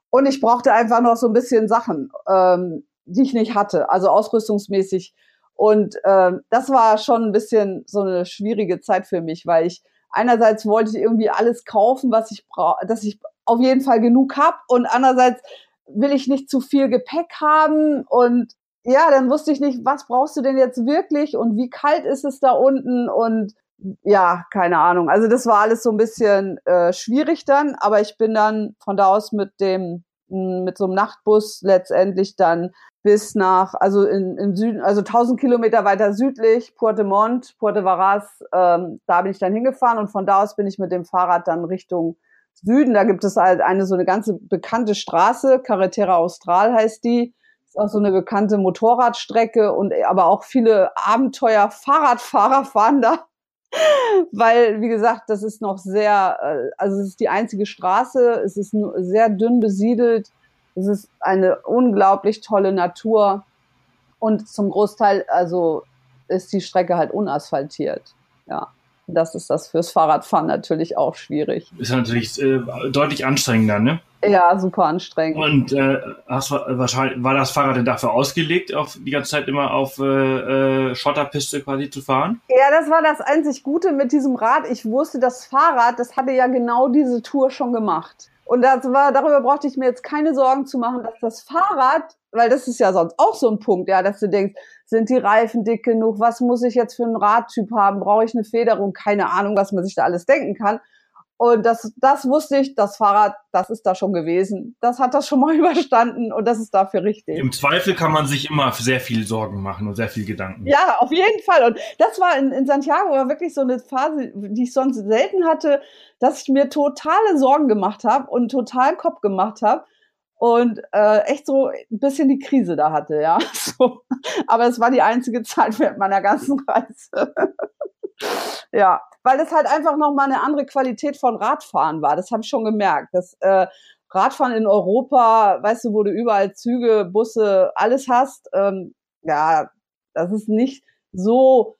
Und ich brauchte einfach noch so ein bisschen Sachen, ähm, die ich nicht hatte, also ausrüstungsmäßig. Und ähm, das war schon ein bisschen so eine schwierige Zeit für mich, weil ich einerseits wollte ich irgendwie alles kaufen, was ich brauche, dass ich auf jeden Fall genug hab und andererseits will ich nicht zu viel Gepäck haben und ja, dann wusste ich nicht, was brauchst du denn jetzt wirklich und wie kalt ist es da unten und ja, keine Ahnung. Also das war alles so ein bisschen äh, schwierig dann, aber ich bin dann von da aus mit dem mit so einem Nachtbus letztendlich dann bis nach, also in, im Süden, also 1000 Kilometer weiter südlich, Puerto Puerto Varas, ähm, da bin ich dann hingefahren und von da aus bin ich mit dem Fahrrad dann Richtung Süden. Da gibt es halt eine so eine ganze bekannte Straße, Carretera Austral heißt die. Ist auch so eine bekannte Motorradstrecke und aber auch viele Abenteuer-Fahrradfahrer fahren da weil, wie gesagt, das ist noch sehr, äh, also es ist die einzige Straße, es ist sehr dünn besiedelt, es ist eine unglaublich tolle Natur und zum Großteil, also ist die Strecke halt unasphaltiert, ja. Das ist das fürs Fahrradfahren natürlich auch schwierig. Ist natürlich äh, deutlich anstrengender, ne? Ja, super anstrengend. Und äh, hast wahrscheinlich war das Fahrrad denn dafür ausgelegt, auf die ganze Zeit immer auf äh, äh, Schotterpiste quasi zu fahren? Ja, das war das einzig Gute mit diesem Rad. Ich wusste, das Fahrrad, das hatte ja genau diese Tour schon gemacht. Und das war, darüber brauchte ich mir jetzt keine Sorgen zu machen, dass das Fahrrad, weil das ist ja sonst auch so ein Punkt, ja, dass du denkst, sind die Reifen dick genug? Was muss ich jetzt für einen Radtyp haben? Brauche ich eine Federung? Keine Ahnung, was man sich da alles denken kann. Und das, das wusste ich, das Fahrrad, das ist da schon gewesen. Das hat das schon mal überstanden und das ist dafür richtig. Im Zweifel kann man sich immer sehr viel Sorgen machen und sehr viel Gedanken. Ja, auf jeden Fall. Und das war in, in Santiago war wirklich so eine Phase, die ich sonst selten hatte, dass ich mir totale Sorgen gemacht habe und totalen Kopf gemacht habe und äh, echt so ein bisschen die Krise da hatte, ja. So. Aber es war die einzige Zeit während meiner ganzen Reise. ja, weil es halt einfach nochmal eine andere Qualität von Radfahren war. Das habe ich schon gemerkt. Das äh, Radfahren in Europa, weißt du, wo du überall Züge, Busse, alles hast, ähm, ja, das ist nicht so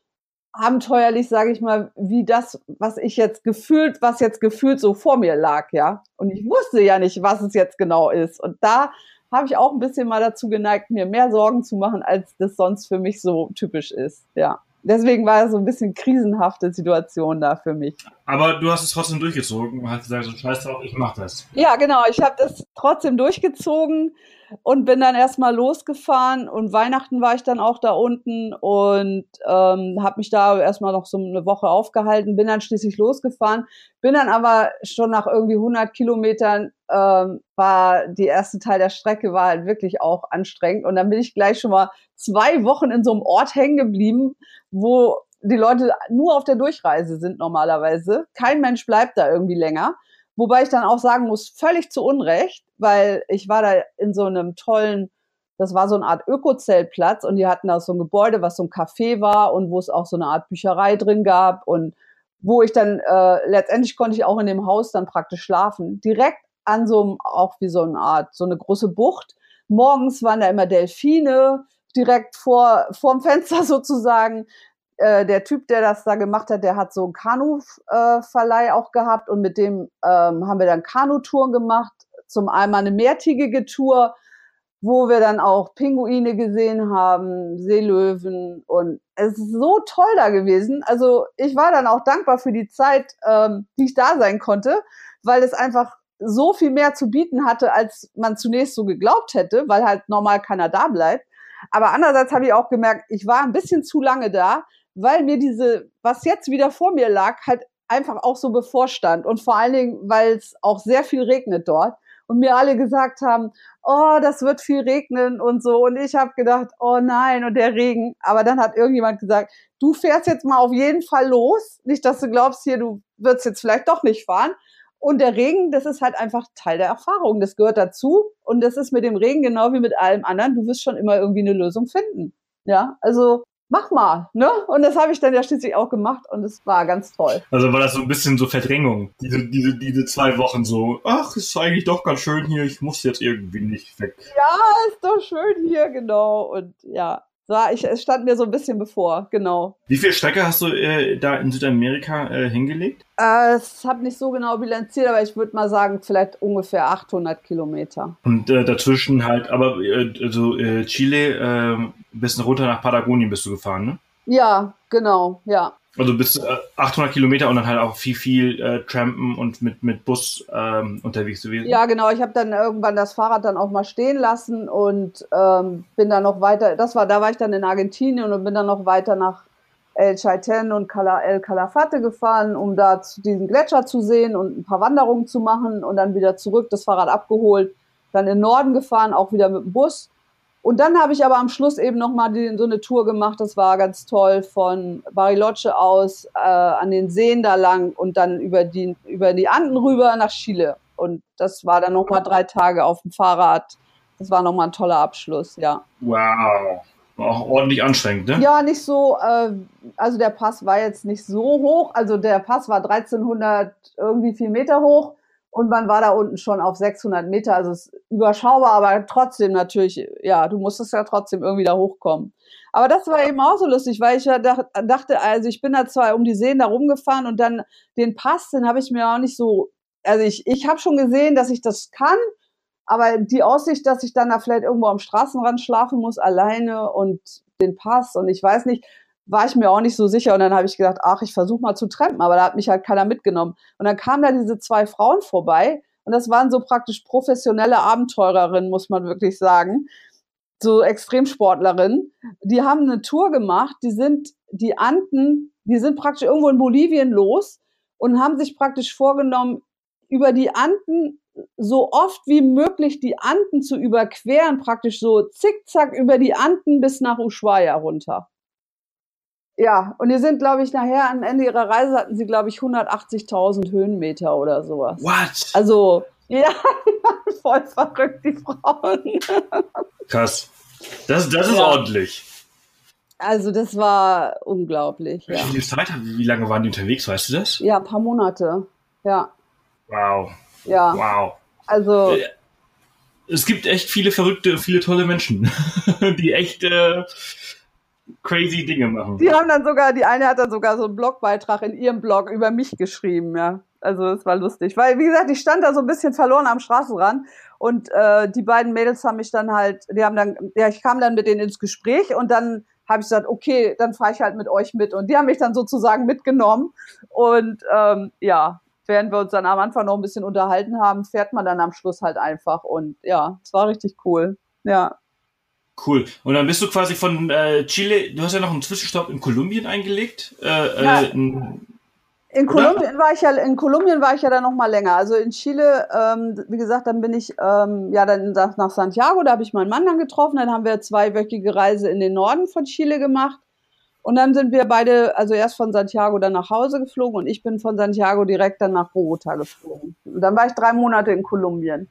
abenteuerlich, sage ich mal, wie das, was ich jetzt gefühlt, was jetzt gefühlt so vor mir lag, ja. Und ich wusste ja nicht, was es jetzt genau ist. Und da habe ich auch ein bisschen mal dazu geneigt, mir mehr Sorgen zu machen, als das sonst für mich so typisch ist, ja deswegen war es so ein bisschen krisenhafte Situation da für mich. Aber du hast es trotzdem durchgezogen und hast gesagt, so scheiß drauf, ich mach das. Ja, genau. Ich habe das trotzdem durchgezogen und bin dann erstmal losgefahren und Weihnachten war ich dann auch da unten und ähm, habe mich da erstmal noch so eine Woche aufgehalten, bin dann schließlich losgefahren, bin dann aber schon nach irgendwie 100 Kilometern ähm, war die erste Teil der Strecke war halt wirklich auch anstrengend und dann bin ich gleich schon mal zwei Wochen in so einem Ort hängen geblieben, wo die Leute nur auf der Durchreise sind normalerweise. Kein Mensch bleibt da irgendwie länger. Wobei ich dann auch sagen muss, völlig zu Unrecht, weil ich war da in so einem tollen, das war so eine Art Ökozeltplatz und die hatten da so ein Gebäude, was so ein Café war und wo es auch so eine Art Bücherei drin gab und wo ich dann äh, letztendlich konnte ich auch in dem Haus dann praktisch schlafen. Direkt an so einem, auch wie so eine Art, so eine große Bucht. Morgens waren da immer Delfine, direkt vor vorm Fenster sozusagen. Äh, der Typ, der das da gemacht hat, der hat so einen Kanu-Verleih äh, auch gehabt und mit dem ähm, haben wir dann Kanutouren gemacht. Zum einmal eine mehrtägige Tour, wo wir dann auch Pinguine gesehen haben, Seelöwen und es ist so toll da gewesen. Also ich war dann auch dankbar für die Zeit, ähm, die ich da sein konnte, weil es einfach so viel mehr zu bieten hatte, als man zunächst so geglaubt hätte, weil halt normal keiner da bleibt. Aber andererseits habe ich auch gemerkt, ich war ein bisschen zu lange da, weil mir diese, was jetzt wieder vor mir lag, halt einfach auch so bevorstand. Und vor allen Dingen, weil es auch sehr viel regnet dort. Und mir alle gesagt haben, oh, das wird viel regnen und so. Und ich habe gedacht, oh nein, und der Regen. Aber dann hat irgendjemand gesagt, du fährst jetzt mal auf jeden Fall los. Nicht, dass du glaubst, hier, du wirst jetzt vielleicht doch nicht fahren. Und der Regen, das ist halt einfach Teil der Erfahrung. Das gehört dazu. Und das ist mit dem Regen genau wie mit allem anderen. Du wirst schon immer irgendwie eine Lösung finden. Ja, also mach mal, ne? Und das habe ich dann ja schließlich auch gemacht und es war ganz toll. Also war das so ein bisschen so Verdrängung, diese, diese, diese zwei Wochen so, ach, ist eigentlich doch ganz schön hier, ich muss jetzt irgendwie nicht weg. Ja, ist doch schön hier, genau. Und ja, war ich, es stand mir so ein bisschen bevor, genau. Wie viel Strecke hast du äh, da in Südamerika äh, hingelegt? Äh, es habe nicht so genau bilanziert, aber ich würde mal sagen, vielleicht ungefähr 800 Kilometer. Und äh, dazwischen halt, aber äh, also äh, Chile, äh, bisschen runter nach Patagonien bist du gefahren, ne? Ja, genau, ja. Also bis äh, 800 Kilometer und dann halt auch viel, viel äh, Trampen und mit, mit Bus ähm, unterwegs gewesen. Ja, genau. Ich habe dann irgendwann das Fahrrad dann auch mal stehen lassen und ähm, bin dann noch weiter. Das war, da war ich dann in Argentinien und bin dann noch weiter nach El Chaiten und El Calafate gefahren, um da diesen Gletscher zu sehen und ein paar Wanderungen zu machen und dann wieder zurück, das Fahrrad abgeholt, dann in den Norden gefahren, auch wieder mit dem Bus und dann habe ich aber am Schluss eben nochmal so eine Tour gemacht, das war ganz toll, von Bariloche aus äh, an den Seen da lang und dann über die, über die Anden rüber nach Chile. Und das war dann nochmal drei Tage auf dem Fahrrad. Das war nochmal ein toller Abschluss, ja. Wow. War auch ordentlich anstrengend, ne? Ja, nicht so, äh, also der Pass war jetzt nicht so hoch. Also der Pass war 1300 irgendwie vier Meter hoch und man war da unten schon auf 600 Meter, also es ist überschaubar, aber trotzdem natürlich, ja, du musstest ja trotzdem irgendwie da hochkommen. Aber das war eben auch so lustig, weil ich ja dachte, also ich bin da zwar um die Seen da rumgefahren und dann den Pass, den habe ich mir auch nicht so, also ich, ich habe schon gesehen, dass ich das kann, aber die Aussicht, dass ich dann da vielleicht irgendwo am Straßenrand schlafen muss, alleine und den Pass und ich weiß nicht, war ich mir auch nicht so sicher. Und dann habe ich gedacht, ach, ich versuche mal zu trampen, aber da hat mich halt keiner mitgenommen. Und dann kamen da diese zwei Frauen vorbei und das waren so praktisch professionelle Abenteurerinnen, muss man wirklich sagen. So Extremsportlerinnen. Die haben eine Tour gemacht, die sind die Anden, die sind praktisch irgendwo in Bolivien los und haben sich praktisch vorgenommen, über die Anden so oft wie möglich die Anden zu überqueren, praktisch so zickzack über die Anden bis nach Ushuaia runter. Ja, und die sind, glaube ich, nachher am Ende ihrer Reise hatten sie, glaube ich, 180.000 Höhenmeter oder sowas. What? Also, ja, voll verrückt, die Frauen. Krass. Das, das ist Ja. ordentlich. Also, das war unglaublich, ja. Wie viel Zeit, wie lange waren die unterwegs, weißt du das? Ja, ein paar Monate. Ja, Wow. ja. Wow. Also, Äh, Es gibt echt viele verrückte, viele tolle Menschen, die echt äh, crazy Dinge machen. die haben dann sogar, die eine hat dann sogar so einen Blogbeitrag in ihrem Blog über mich geschrieben, ja. Also, es war lustig. Weil, wie gesagt, ich stand da so ein bisschen verloren am Straßenrand und äh, die beiden Mädels haben mich dann halt, die haben dann, ja, ich kam dann mit denen ins Gespräch und dann habe ich gesagt, okay, dann fahre ich halt mit euch mit. Und die haben mich dann sozusagen mitgenommen. Und ähm, ja, während wir uns dann am Anfang noch ein bisschen unterhalten haben, fährt man dann am Schluss halt einfach. Und ja, es war richtig cool. Ja. Cool. Und dann bist du quasi von äh, Chile, du hast ja noch einen Zwischenstopp in Kolumbien eingelegt. Äh, Ja. äh, in- In Oder? Kolumbien war ich ja, in Kolumbien war ich ja dann noch mal länger. Also in Chile, ähm, wie gesagt, dann bin ich ähm, ja dann nach, nach Santiago, da habe ich meinen Mann dann getroffen. Dann haben wir zweiwöchige Reise in den Norden von Chile gemacht. Und dann sind wir beide, also erst von Santiago dann nach Hause geflogen und ich bin von Santiago direkt dann nach Bogota geflogen. Und dann war ich drei Monate in Kolumbien.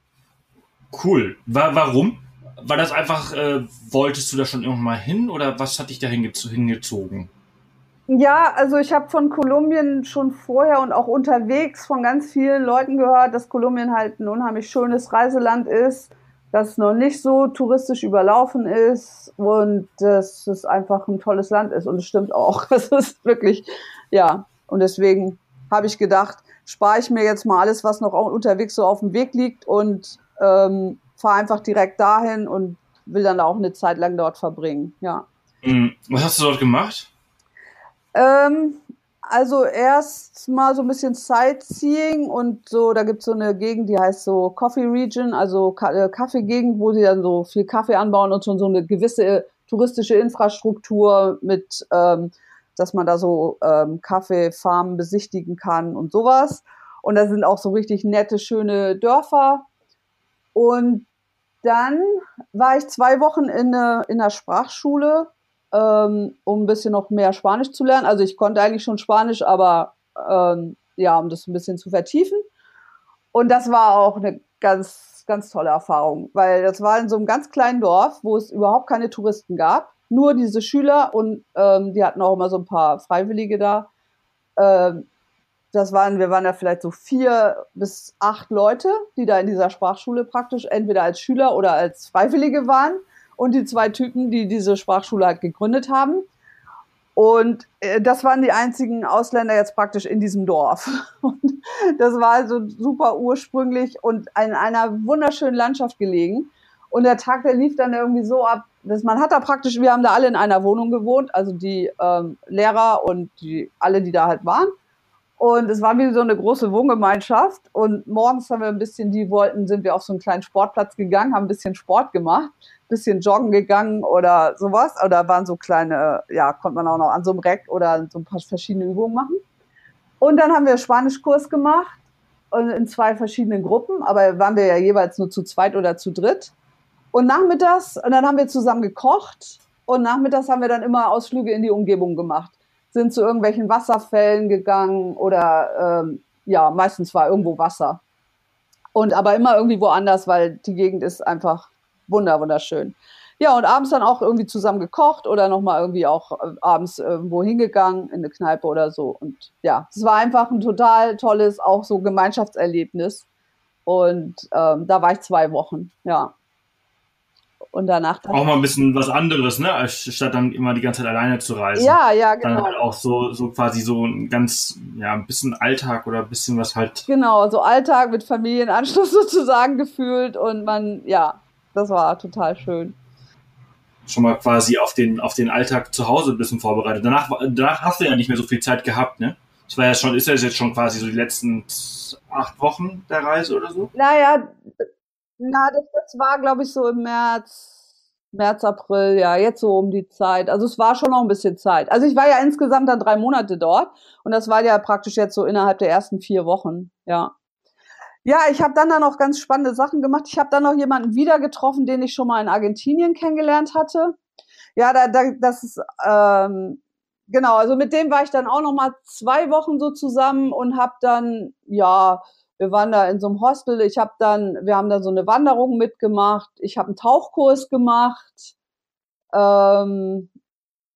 cool. Wa warum? War das einfach, äh, wolltest du da schon irgendwann mal hin oder was hat dich da hinge- hingezogen? Ja, also ich habe von Kolumbien schon vorher und auch unterwegs von ganz vielen Leuten gehört, dass Kolumbien halt ein unheimlich schönes Reiseland ist, dass es noch nicht so touristisch überlaufen ist und dass es einfach ein tolles Land ist. Und es stimmt auch. Es ist wirklich, ja. Und deswegen habe ich gedacht, spare ich mir jetzt mal alles, was noch unterwegs so auf dem Weg liegt und ähm, fahre einfach direkt dahin und will dann auch eine Zeit lang dort verbringen. Ja. Hm, Was hast du dort gemacht? Ähm, also erst mal so ein bisschen Sightseeing und so, da gibt's so eine Gegend, die heißt so Coffee Region, also äh, Kaffeegegend, wo sie dann so viel Kaffee anbauen und schon so eine gewisse äh, touristische Infrastruktur mit, ähm, dass man da so ähm, Kaffeefarmen besichtigen kann und sowas. Und da sind auch so richtig nette, schöne Dörfer. Und dann war ich zwei Wochen in, eine, in der Sprachschule ähm, um ein bisschen noch mehr Spanisch zu lernen. Also ich konnte eigentlich schon Spanisch, aber ähm, ja, um das ein bisschen zu vertiefen. Und das war auch eine ganz, ganz tolle Erfahrung, weil das war in so einem ganz kleinen Dorf, wo es überhaupt keine Touristen gab. Nur diese Schüler und ähm, die hatten auch immer so ein paar Freiwillige da. Ähm, das waren, wir waren ja vielleicht so vier bis acht Leute, die da in dieser Sprachschule praktisch entweder als Schüler oder als Freiwillige waren und die zwei Typen, die diese Sprachschule halt gegründet haben. Und äh, das waren die einzigen Ausländer jetzt praktisch in diesem Dorf. Und das war also super ursprünglich und in einer wunderschönen Landschaft gelegen. Und der Tag, der lief dann irgendwie so ab, dass man hat da praktisch, wir haben da alle in einer Wohnung gewohnt, also die ähm, Lehrer und die, alle, die da halt waren. Und es war wie so eine große Wohngemeinschaft. Und morgens haben wir ein bisschen, die wollten, sind wir auf so einen kleinen Sportplatz gegangen, haben ein bisschen Sport gemacht, bisschen joggen gegangen oder sowas. Oder waren so kleine, ja, konnte man auch noch an so einem Reck oder so ein paar verschiedene Übungen machen. Und dann haben wir Spanischkurs gemacht und in zwei verschiedenen Gruppen, aber waren wir ja jeweils nur zu zweit oder zu dritt. Und nachmittags, und dann haben wir zusammen gekocht und nachmittags haben wir dann immer Ausflüge in die Umgebung gemacht sind zu irgendwelchen Wasserfällen gegangen oder ähm, ja, meistens war irgendwo Wasser. Und aber immer irgendwie woanders, weil die Gegend ist einfach wunder, wunderschön. Ja, und abends dann auch irgendwie zusammen gekocht oder nochmal irgendwie auch äh, abends irgendwo hingegangen in eine Kneipe oder so. Und ja, es war einfach ein total tolles, auch so Gemeinschaftserlebnis. Und ähm, da war ich zwei Wochen, ja. Und danach dann. Auch mal ein bisschen was anderes, ne? Statt dann immer die ganze Zeit alleine zu reisen. Ja, ja, Dann genau. halt auch so, so quasi so ein ganz, ja, ein bisschen Alltag oder ein bisschen was halt. Genau, so Alltag mit Familienanschluss sozusagen gefühlt und man, ja, das war total schön. schon mal quasi auf den, auf den Alltag zu Hause ein bisschen vorbereitet. Danach, danach hast du ja nicht mehr so viel Zeit gehabt, ne? Das war ja schon, ist ja jetzt schon quasi so die letzten acht Wochen der Reise oder so? Naja, na, das, das war, glaube ich, so im März, März, April, ja, jetzt so um die Zeit. Also es war schon noch ein bisschen Zeit. Also ich war ja insgesamt dann drei Monate dort und das war ja praktisch jetzt so innerhalb der ersten vier Wochen, ja. Ja, ich habe dann da noch ganz spannende Sachen gemacht. Ich habe dann noch jemanden wieder getroffen, den ich schon mal in Argentinien kennengelernt hatte. Ja, da, da, das ist ähm, genau. Also mit dem war ich dann auch noch mal zwei Wochen so zusammen und habe dann ja wir waren da in so einem Hostel. Ich habe dann, wir haben da so eine Wanderung mitgemacht. Ich habe einen Tauchkurs gemacht ähm,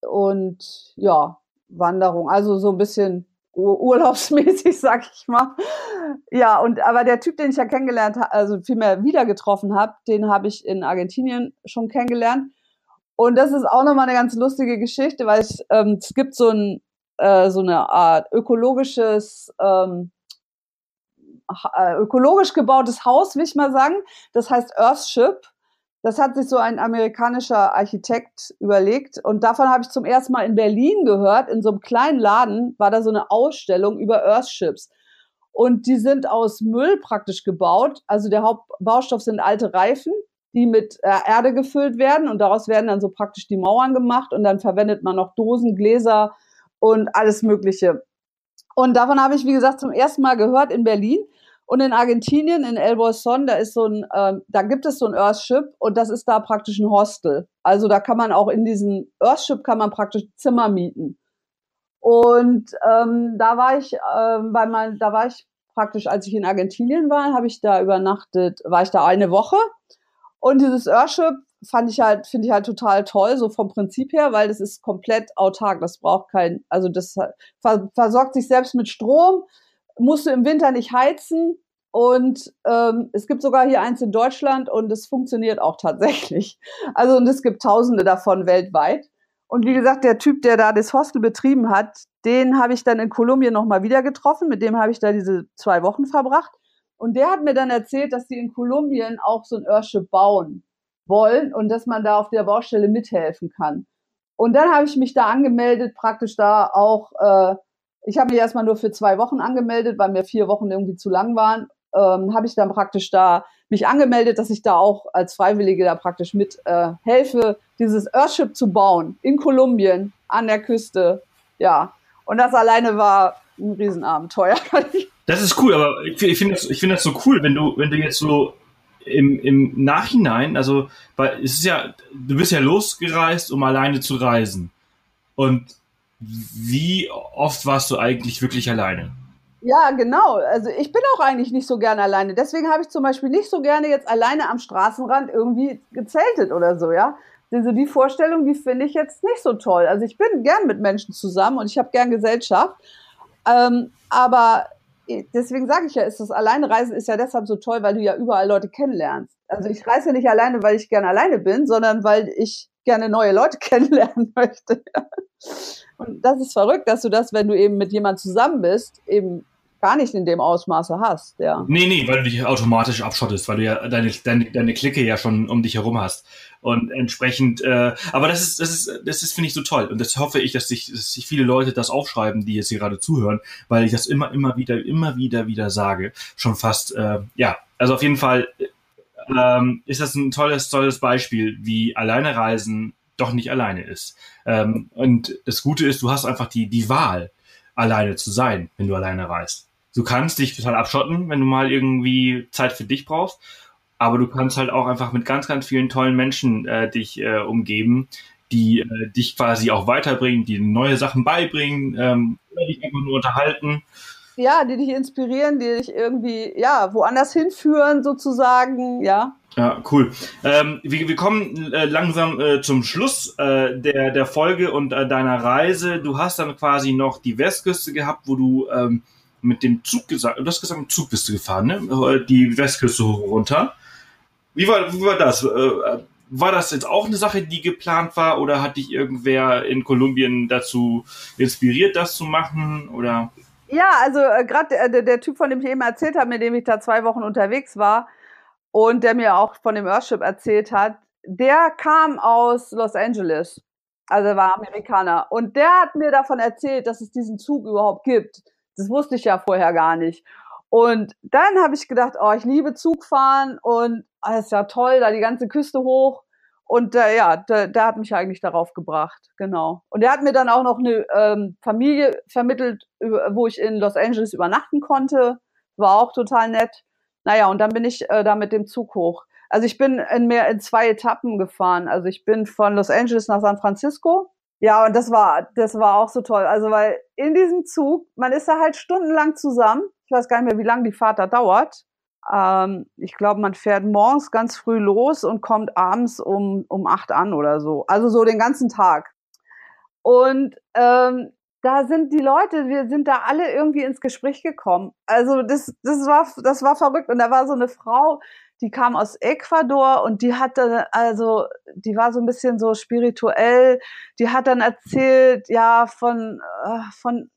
und ja Wanderung. Also so ein bisschen ur urlaubsmäßig, sag ich mal. Ja, und aber der Typ, den ich ja kennengelernt habe, also vielmehr wieder getroffen habe, den habe ich in Argentinien schon kennengelernt. Und das ist auch nochmal eine ganz lustige Geschichte, weil es, ähm, es gibt so, ein, äh, so eine Art ökologisches ähm, äh, ökologisch gebautes Haus, will ich mal sagen. Das heißt Earthship. Das hat sich so ein amerikanischer Architekt überlegt. Und davon habe ich zum ersten Mal in Berlin gehört. In so einem kleinen Laden war da so eine Ausstellung über Earthships. Und die sind aus Müll praktisch gebaut. Also der Hauptbaustoff sind alte Reifen, die mit äh, Erde gefüllt werden. Und daraus werden dann so praktisch die Mauern gemacht. Und dann verwendet man noch Dosen, Gläser und alles Mögliche. Und davon habe ich, wie gesagt, zum ersten Mal gehört in Berlin. Und in Argentinien, in El Bolson, da ist so ein, äh, da gibt es so ein Earthship und das ist da praktisch ein Hostel. Also da kann man auch in diesem Earthship kann man praktisch Zimmer mieten. Und ähm, da war ich, äh, bei mein, da war ich praktisch, als ich in Argentinien war, habe ich da übernachtet, war ich da eine Woche. Und dieses Earthship fand ich halt, finde ich halt total toll, so vom Prinzip her, weil das ist komplett autark. Das braucht kein, also das versorgt sich selbst mit Strom musst du im Winter nicht heizen. Und ähm, es gibt sogar hier eins in Deutschland und es funktioniert auch tatsächlich. Also und es gibt Tausende davon weltweit. Und wie gesagt, der Typ, der da das Hostel betrieben hat, den habe ich dann in Kolumbien nochmal wieder getroffen. Mit dem habe ich da diese zwei Wochen verbracht. Und der hat mir dann erzählt, dass die in Kolumbien auch so ein Örschip bauen wollen und dass man da auf der Baustelle mithelfen kann. Und dann habe ich mich da angemeldet, praktisch da auch äh, ich habe mich erstmal nur für zwei Wochen angemeldet, weil mir vier Wochen irgendwie zu lang waren. Ähm, habe ich dann praktisch da mich angemeldet, dass ich da auch als Freiwillige da praktisch mit äh, helfe, dieses Earthship zu bauen in Kolumbien an der Küste. Ja, und das alleine war ein Riesenabenteuer. das ist cool, aber ich, ich finde das, ich finde das so cool, wenn du, wenn du jetzt so im, im Nachhinein, also, weil es ist ja, du bist ja losgereist, um alleine zu reisen. Und wie oft warst du eigentlich wirklich alleine? Ja, genau. Also ich bin auch eigentlich nicht so gerne alleine. Deswegen habe ich zum Beispiel nicht so gerne jetzt alleine am Straßenrand irgendwie gezeltet oder so, ja. Also die Vorstellung, die finde ich jetzt nicht so toll. Also ich bin gern mit Menschen zusammen und ich habe gern Gesellschaft. Ähm, aber deswegen sage ich ja, ist das Alleinereisen ist ja deshalb so toll, weil du ja überall Leute kennenlernst. Also ich reise nicht alleine, weil ich gerne alleine bin, sondern weil ich gerne neue Leute kennenlernen möchte. Und das ist verrückt, dass du das, wenn du eben mit jemand zusammen bist, eben gar nicht in dem Ausmaße hast, ja. Nee, nee, weil du dich automatisch abschottest, weil du ja deine, deine, deine Clique ja schon um dich herum hast. Und entsprechend, äh, aber das ist, das ist, das ist, finde ich, so toll. Und das hoffe ich, dass sich, dass sich viele Leute das aufschreiben, die jetzt hier gerade zuhören, weil ich das immer, immer wieder, immer wieder, wieder sage. Schon fast, äh, ja, also auf jeden Fall ähm, ist das ein tolles, tolles Beispiel, wie alleine reisen doch nicht alleine ist. Ähm, und das Gute ist, du hast einfach die, die Wahl, alleine zu sein, wenn du alleine reist. Du kannst dich total abschotten, wenn du mal irgendwie Zeit für dich brauchst, aber du kannst halt auch einfach mit ganz, ganz vielen tollen Menschen äh, dich äh, umgeben, die äh, dich quasi auch weiterbringen, die neue Sachen beibringen, ähm, oder dich einfach nur unterhalten. Ja, die dich inspirieren, die dich irgendwie, ja, woanders hinführen sozusagen, ja. Ja, cool. Ähm, wir, wir kommen äh, langsam äh, zum Schluss äh, der, der Folge und äh, deiner Reise. Du hast dann quasi noch die Westküste gehabt, wo du ähm, mit dem Zug gesagt, du hast gesagt, mit dem Zug bist du gefahren, ne? Äh, die Westküste runter. Wie war, wie war das? Äh, war das jetzt auch eine Sache, die geplant war oder hat dich irgendwer in Kolumbien dazu inspiriert, das zu machen? Oder? Ja, also äh, gerade der, der Typ, von dem ich eben erzählt habe, mit dem ich da zwei Wochen unterwegs war, und der mir auch von dem Earthship erzählt hat, der kam aus Los Angeles. Also war Amerikaner. Und der hat mir davon erzählt, dass es diesen Zug überhaupt gibt. Das wusste ich ja vorher gar nicht. Und dann habe ich gedacht, oh, ich liebe Zugfahren und oh, ist ja toll, da die ganze Küste hoch. Und äh, ja, der, der hat mich eigentlich darauf gebracht, genau. Und er hat mir dann auch noch eine ähm, Familie vermittelt, wo ich in Los Angeles übernachten konnte. War auch total nett. Naja, und dann bin ich äh, da mit dem Zug hoch. Also ich bin in mehr in zwei Etappen gefahren. Also ich bin von Los Angeles nach San Francisco. Ja, und das war, das war auch so toll. Also weil in diesem Zug, man ist da halt stundenlang zusammen. Ich weiß gar nicht mehr, wie lange die Fahrt da dauert. Ähm, ich glaube, man fährt morgens ganz früh los und kommt abends um, um acht an oder so. Also so den ganzen Tag. Und ähm, da sind die Leute, wir sind da alle irgendwie ins Gespräch gekommen. Also das, das war, das war verrückt. Und da war so eine Frau, die kam aus Ecuador und die hatte, also, die war so ein bisschen so spirituell. Die hat dann erzählt, ja, von, äh, von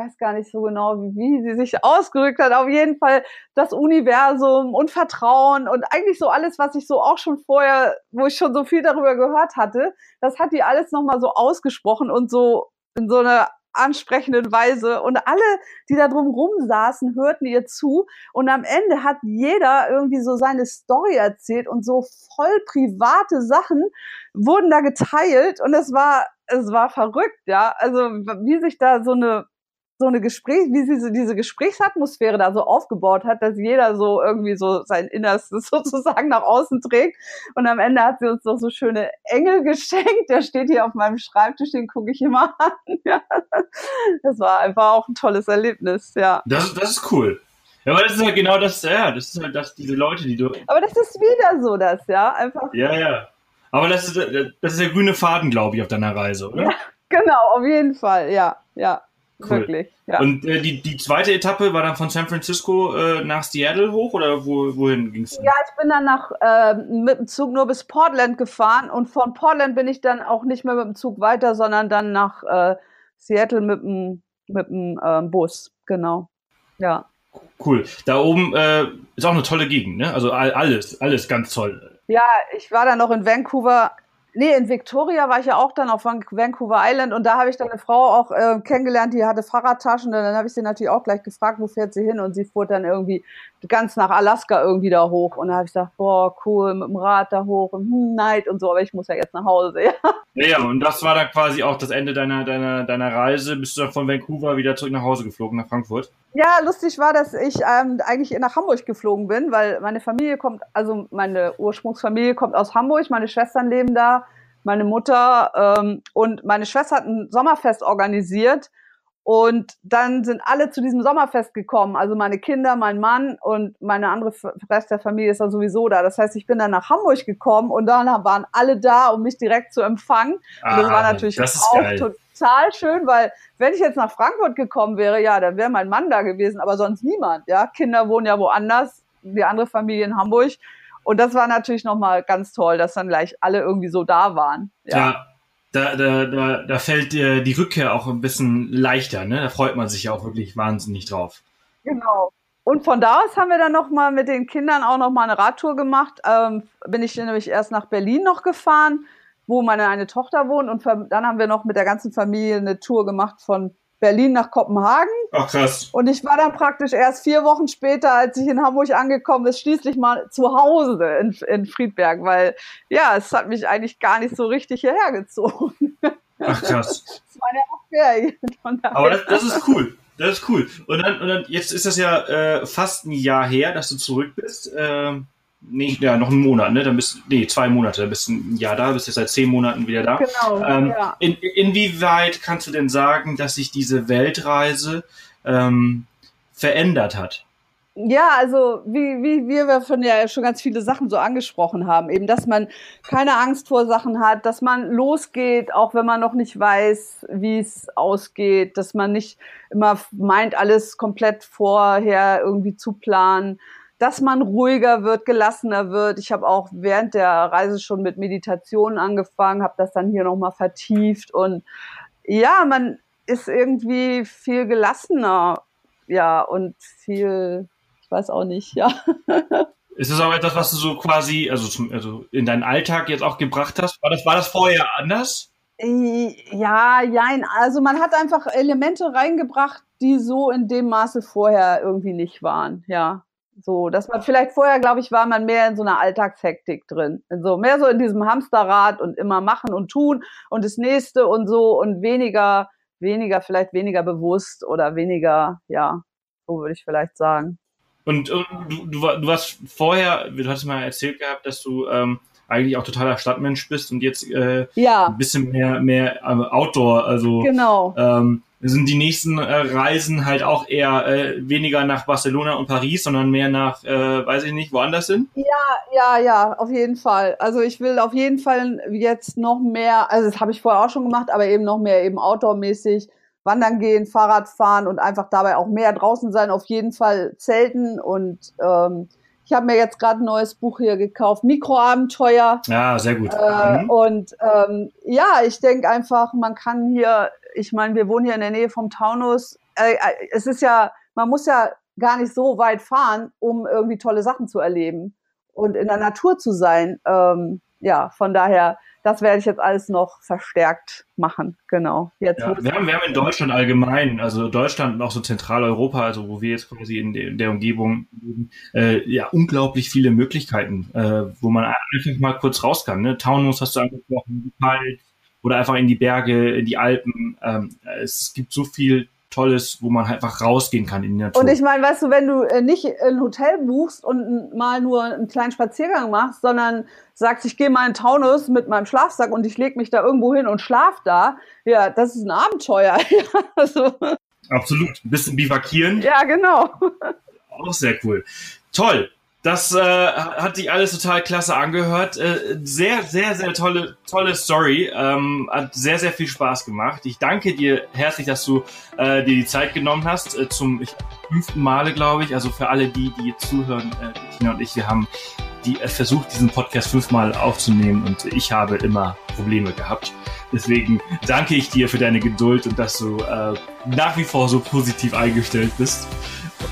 weiß gar nicht so genau, wie, wie sie sich ausgerückt hat. Auf jeden Fall das Universum und Vertrauen und eigentlich so alles, was ich so auch schon vorher, wo ich schon so viel darüber gehört hatte, das hat die alles nochmal so ausgesprochen und so in so einer ansprechenden Weise. Und alle, die da drum rum saßen, hörten ihr zu. Und am Ende hat jeder irgendwie so seine Story erzählt und so voll private Sachen wurden da geteilt. Und es war, es war verrückt, ja. Also, wie sich da so eine so eine Gespräch, wie sie so diese Gesprächsatmosphäre da so aufgebaut hat, dass jeder so irgendwie so sein Innerstes sozusagen nach außen trägt. Und am Ende hat sie uns noch so schöne Engel geschenkt. Der steht hier auf meinem Schreibtisch, den gucke ich immer an. Ja. Das war einfach auch ein tolles Erlebnis, ja. Das, das ist cool. Ja, aber das ist halt genau das, ja, das ist halt das, diese Leute, die du. Aber das ist wieder so, das, ja, einfach. Ja, ja. Aber das ist, das ist der grüne Faden, glaube ich, auf deiner Reise, oder? Ja, genau, auf jeden Fall, ja, ja. Cool. Wirklich. Ja. Und äh, die, die zweite Etappe war dann von San Francisco äh, nach Seattle hoch oder wo, wohin ging es? Ja, ich bin dann nach, äh, mit dem Zug nur bis Portland gefahren und von Portland bin ich dann auch nicht mehr mit dem Zug weiter, sondern dann nach äh, Seattle mit dem, mit dem ähm, Bus. Genau. Ja. Cool. Da oben äh, ist auch eine tolle Gegend, ne? Also alles, alles ganz toll. Ja, ich war dann noch in Vancouver Nee, in Victoria war ich ja auch dann auf Vancouver Island und da habe ich dann eine Frau auch äh, kennengelernt, die hatte Fahrradtaschen und dann habe ich sie natürlich auch gleich gefragt, wo fährt sie hin? Und sie fuhr dann irgendwie ganz nach Alaska irgendwie da hoch und da habe ich gesagt, boah, cool, mit dem Rad da hoch und hm, Neid und so, aber ich muss ja jetzt nach Hause, ja. Ja, und das war dann quasi auch das Ende deiner, deiner, deiner Reise. Bist du dann von Vancouver wieder zurück nach Hause geflogen, nach Frankfurt? Ja, lustig war, dass ich ähm, eigentlich nach Hamburg geflogen bin, weil meine Familie kommt, also meine Ursprungsfamilie kommt aus Hamburg, meine Schwestern leben da, meine Mutter ähm, und meine Schwester hat ein Sommerfest organisiert und dann sind alle zu diesem Sommerfest gekommen, also meine Kinder, mein Mann und meine andere Rest der Familie ist dann sowieso da. Das heißt, ich bin dann nach Hamburg gekommen und dann waren alle da, um mich direkt zu empfangen. Ah, und das war natürlich das auch geil. total schön, weil wenn ich jetzt nach Frankfurt gekommen wäre, ja, dann wäre mein Mann da gewesen, aber sonst niemand. Ja, Kinder wohnen ja woanders, die andere Familie in Hamburg. Und das war natürlich nochmal ganz toll, dass dann gleich alle irgendwie so da waren. Ja, ja da, da, da, da fällt äh, die Rückkehr auch ein bisschen leichter, ne? Da freut man sich ja auch wirklich wahnsinnig drauf. Genau. Und von da aus haben wir dann nochmal mit den Kindern auch nochmal eine Radtour gemacht. Ähm, bin ich nämlich erst nach Berlin noch gefahren, wo meine eine Tochter wohnt. Und dann haben wir noch mit der ganzen Familie eine Tour gemacht von Berlin nach Kopenhagen. Ach krass. Und ich war dann praktisch erst vier Wochen später, als ich in Hamburg angekommen ist, schließlich mal zu Hause in, in Friedberg, weil ja, es hat mich eigentlich gar nicht so richtig hierher gezogen. Ach krass. Das war ja auch. Aber das, das ist cool. Das ist cool. Und dann, und dann jetzt ist das ja äh, fast ein Jahr her, dass du zurück bist. Ähm, nee, ja, noch einen Monat, ne? Dann bist nee, zwei Monate, dann bist du ein Jahr da, bist jetzt seit zehn Monaten wieder da. Genau. Ähm, ja. in, inwieweit kannst du denn sagen, dass sich diese Weltreise ähm, verändert hat? Ja, also wie, wie wir von ja schon ganz viele Sachen so angesprochen haben, eben, dass man keine Angst vor Sachen hat, dass man losgeht, auch wenn man noch nicht weiß, wie es ausgeht, dass man nicht immer meint, alles komplett vorher irgendwie zu planen, dass man ruhiger wird, gelassener wird. Ich habe auch während der Reise schon mit Meditation angefangen, habe das dann hier nochmal vertieft und ja, man ist irgendwie viel gelassener, ja, und viel, ich weiß auch nicht, ja. Ist das auch etwas, was du so quasi, also, zum, also in deinen Alltag jetzt auch gebracht hast? War das, war das vorher anders? Ja, jein. Also man hat einfach Elemente reingebracht, die so in dem Maße vorher irgendwie nicht waren, ja So, dass man vielleicht vorher, glaube ich, war man mehr in so einer Alltagshektik drin. So, mehr so in diesem Hamsterrad und immer machen und tun und das nächste und so und weniger, weniger, vielleicht weniger bewusst oder weniger, ja, so würde ich vielleicht sagen. Und, und du, du, du, warst vorher, du hast mal erzählt gehabt, dass du ähm, eigentlich auch totaler Stadtmensch bist und jetzt äh, ja. ein bisschen mehr, mehr äh, Outdoor, also genau. ähm, sind die nächsten äh, Reisen halt auch eher äh, weniger nach Barcelona und Paris, sondern mehr nach, äh, weiß ich nicht, woanders hin? Ja, ja, ja, auf jeden Fall. Also ich will auf jeden Fall jetzt noch mehr, also das habe ich vorher auch schon gemacht, aber eben noch mehr eben outdoor-mäßig wandern gehen, Fahrrad fahren und einfach dabei auch mehr draußen sein, auf jeden Fall zelten und ähm, ich habe mir jetzt gerade ein neues Buch hier gekauft, Mikroabenteuer. Ja, sehr gut. Äh, mhm. Und ähm, ja, ich denke einfach, man kann hier, ich meine, wir wohnen hier in der Nähe vom Taunus. Äh, äh, es ist ja, man muss ja gar nicht so weit fahren, um irgendwie tolle Sachen zu erleben und in der Natur zu sein. Ähm, ja, von daher das werde ich jetzt alles noch verstärkt machen. Genau. Jetzt ja, wir, haben, wir haben in Deutschland allgemein, also Deutschland und auch so Zentraleuropa, also wo wir jetzt quasi in, de, in der Umgebung leben, äh, ja, unglaublich viele Möglichkeiten, äh, wo man einfach mal kurz raus kann. Ne? Taunus hast du angesprochen, oder einfach in die Berge, in die Alpen. Ähm, es gibt so viel Tolles, wo man halt einfach rausgehen kann in die Natur. Und ich meine, weißt du, wenn du äh, nicht ein Hotel buchst und mal nur einen kleinen Spaziergang machst, sondern sagst, ich gehe mal in Taunus mit meinem Schlafsack und ich lege mich da irgendwo hin und schlaf da, ja, das ist ein Abenteuer. also. Absolut. Ein bisschen bivakieren. Ja, genau. Auch sehr cool. Toll. Das äh, hat sich alles total klasse angehört. Äh, sehr, sehr, sehr tolle, tolle Story. Ähm, hat sehr, sehr viel Spaß gemacht. Ich danke dir herzlich, dass du äh, dir die Zeit genommen hast. Äh, zum ich, fünften Male, glaube ich. Also für alle die, die zuhören, äh, Tina und ich, wir haben die, äh, versucht, diesen Podcast fünfmal aufzunehmen und ich habe immer Probleme gehabt. Deswegen danke ich dir für deine Geduld und dass du äh, nach wie vor so positiv eingestellt bist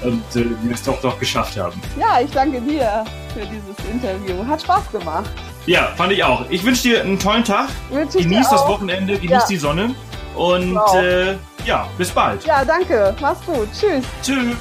und äh, wir es doch doch geschafft haben. Ja, ich danke dir für dieses Interview. Hat Spaß gemacht. Ja, fand ich auch. Ich wünsche dir einen tollen Tag. Genieß das Wochenende, genieß ja. die Sonne. Und wow. äh, ja, bis bald. Ja, danke. Mach's gut. Tschüss. Tschüss.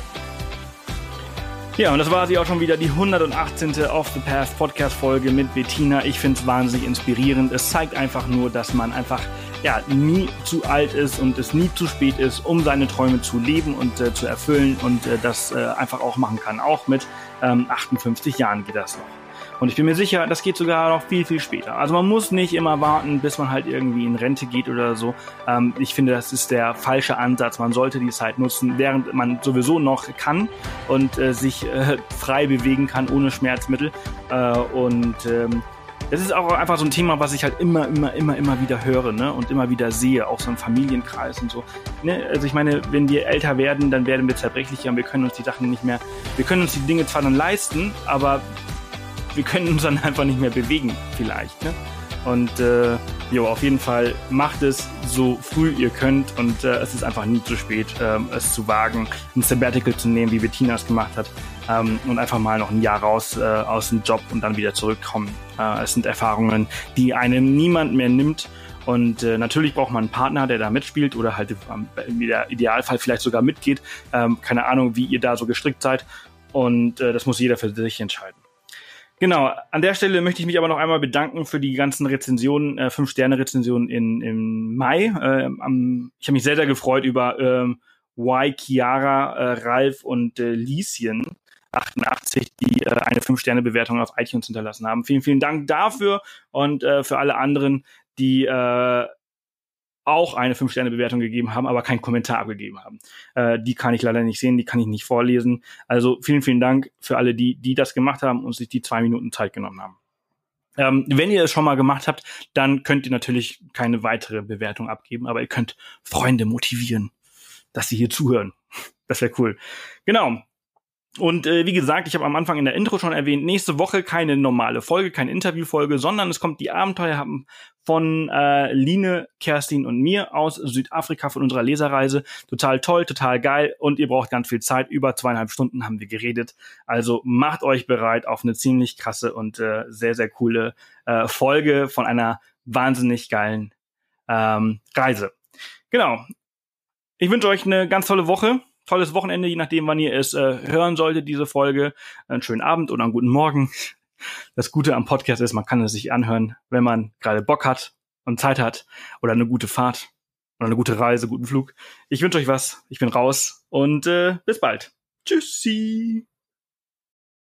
Ja, und das war sie auch schon wieder, die 118. Off the Path Podcast Folge mit Bettina. Ich finde es wahnsinnig inspirierend. Es zeigt einfach nur, dass man einfach ja, nie zu alt ist und es nie zu spät ist, um seine Träume zu leben und äh, zu erfüllen und äh, das äh, einfach auch machen kann. Auch mit ähm, 58 Jahren geht das noch. Und ich bin mir sicher, das geht sogar noch viel, viel später. Also man muss nicht immer warten, bis man halt irgendwie in Rente geht oder so. Ähm, ich finde, das ist der falsche Ansatz. Man sollte die Zeit nutzen, während man sowieso noch kann und äh, sich äh, frei bewegen kann ohne Schmerzmittel. Äh, und ähm, das ist auch einfach so ein Thema, was ich halt immer, immer, immer, immer wieder höre ne? und immer wieder sehe, auch so im Familienkreis und so. Ne? Also ich meine, wenn wir älter werden, dann werden wir zerbrechlicher und wir können uns die Sachen nicht mehr, wir können uns die Dinge zwar dann leisten, aber wir können uns dann einfach nicht mehr bewegen vielleicht. Ne? Und äh, jo, auf jeden Fall macht es so früh ihr könnt und äh, es ist einfach nie zu spät, äh, es zu wagen, ein Sabbatical zu nehmen, wie Bettina es gemacht hat ähm, und einfach mal noch ein Jahr raus äh, aus dem Job und dann wieder zurückkommen. Äh, es sind Erfahrungen, die einem niemand mehr nimmt. Und äh, natürlich braucht man einen Partner, der da mitspielt oder halt ähm, im Idealfall vielleicht sogar mitgeht. Ähm, keine Ahnung, wie ihr da so gestrickt seid. Und äh, das muss jeder für sich entscheiden. Genau, an der Stelle möchte ich mich aber noch einmal bedanken für die ganzen Rezensionen, äh, Fünf-Sterne-Rezensionen in, im Mai. Äh, am, ich habe mich sehr, sehr gefreut über ähm, Y, Chiara, äh, Ralf und äh, Lieschen. 88, die äh, eine 5-Sterne-Bewertung auf iTunes hinterlassen haben. Vielen, vielen Dank dafür und äh, für alle anderen, die äh, auch eine 5-Sterne-Bewertung gegeben haben, aber keinen Kommentar abgegeben haben. Äh, die kann ich leider nicht sehen, die kann ich nicht vorlesen. Also vielen, vielen Dank für alle, die, die das gemacht haben und sich die zwei Minuten Zeit genommen haben. Ähm, wenn ihr es schon mal gemacht habt, dann könnt ihr natürlich keine weitere Bewertung abgeben, aber ihr könnt Freunde motivieren, dass sie hier zuhören. Das wäre cool. Genau. Und äh, wie gesagt, ich habe am Anfang in der Intro schon erwähnt, nächste Woche keine normale Folge, keine Interviewfolge, sondern es kommt die Abenteuer von äh, Line, Kerstin und mir aus Südafrika von unserer Leserreise. Total toll, total geil und ihr braucht ganz viel Zeit. Über zweieinhalb Stunden haben wir geredet. Also macht euch bereit auf eine ziemlich krasse und äh, sehr, sehr coole äh, Folge von einer wahnsinnig geilen ähm, Reise. Genau. Ich wünsche euch eine ganz tolle Woche tolles Wochenende, je nachdem, wann ihr es äh, hören solltet, diese Folge. Einen schönen Abend oder einen guten Morgen. Das Gute am Podcast ist, man kann es sich anhören, wenn man gerade Bock hat und Zeit hat oder eine gute Fahrt oder eine gute Reise, guten Flug. Ich wünsche euch was. Ich bin raus und äh, bis bald. Tschüssi.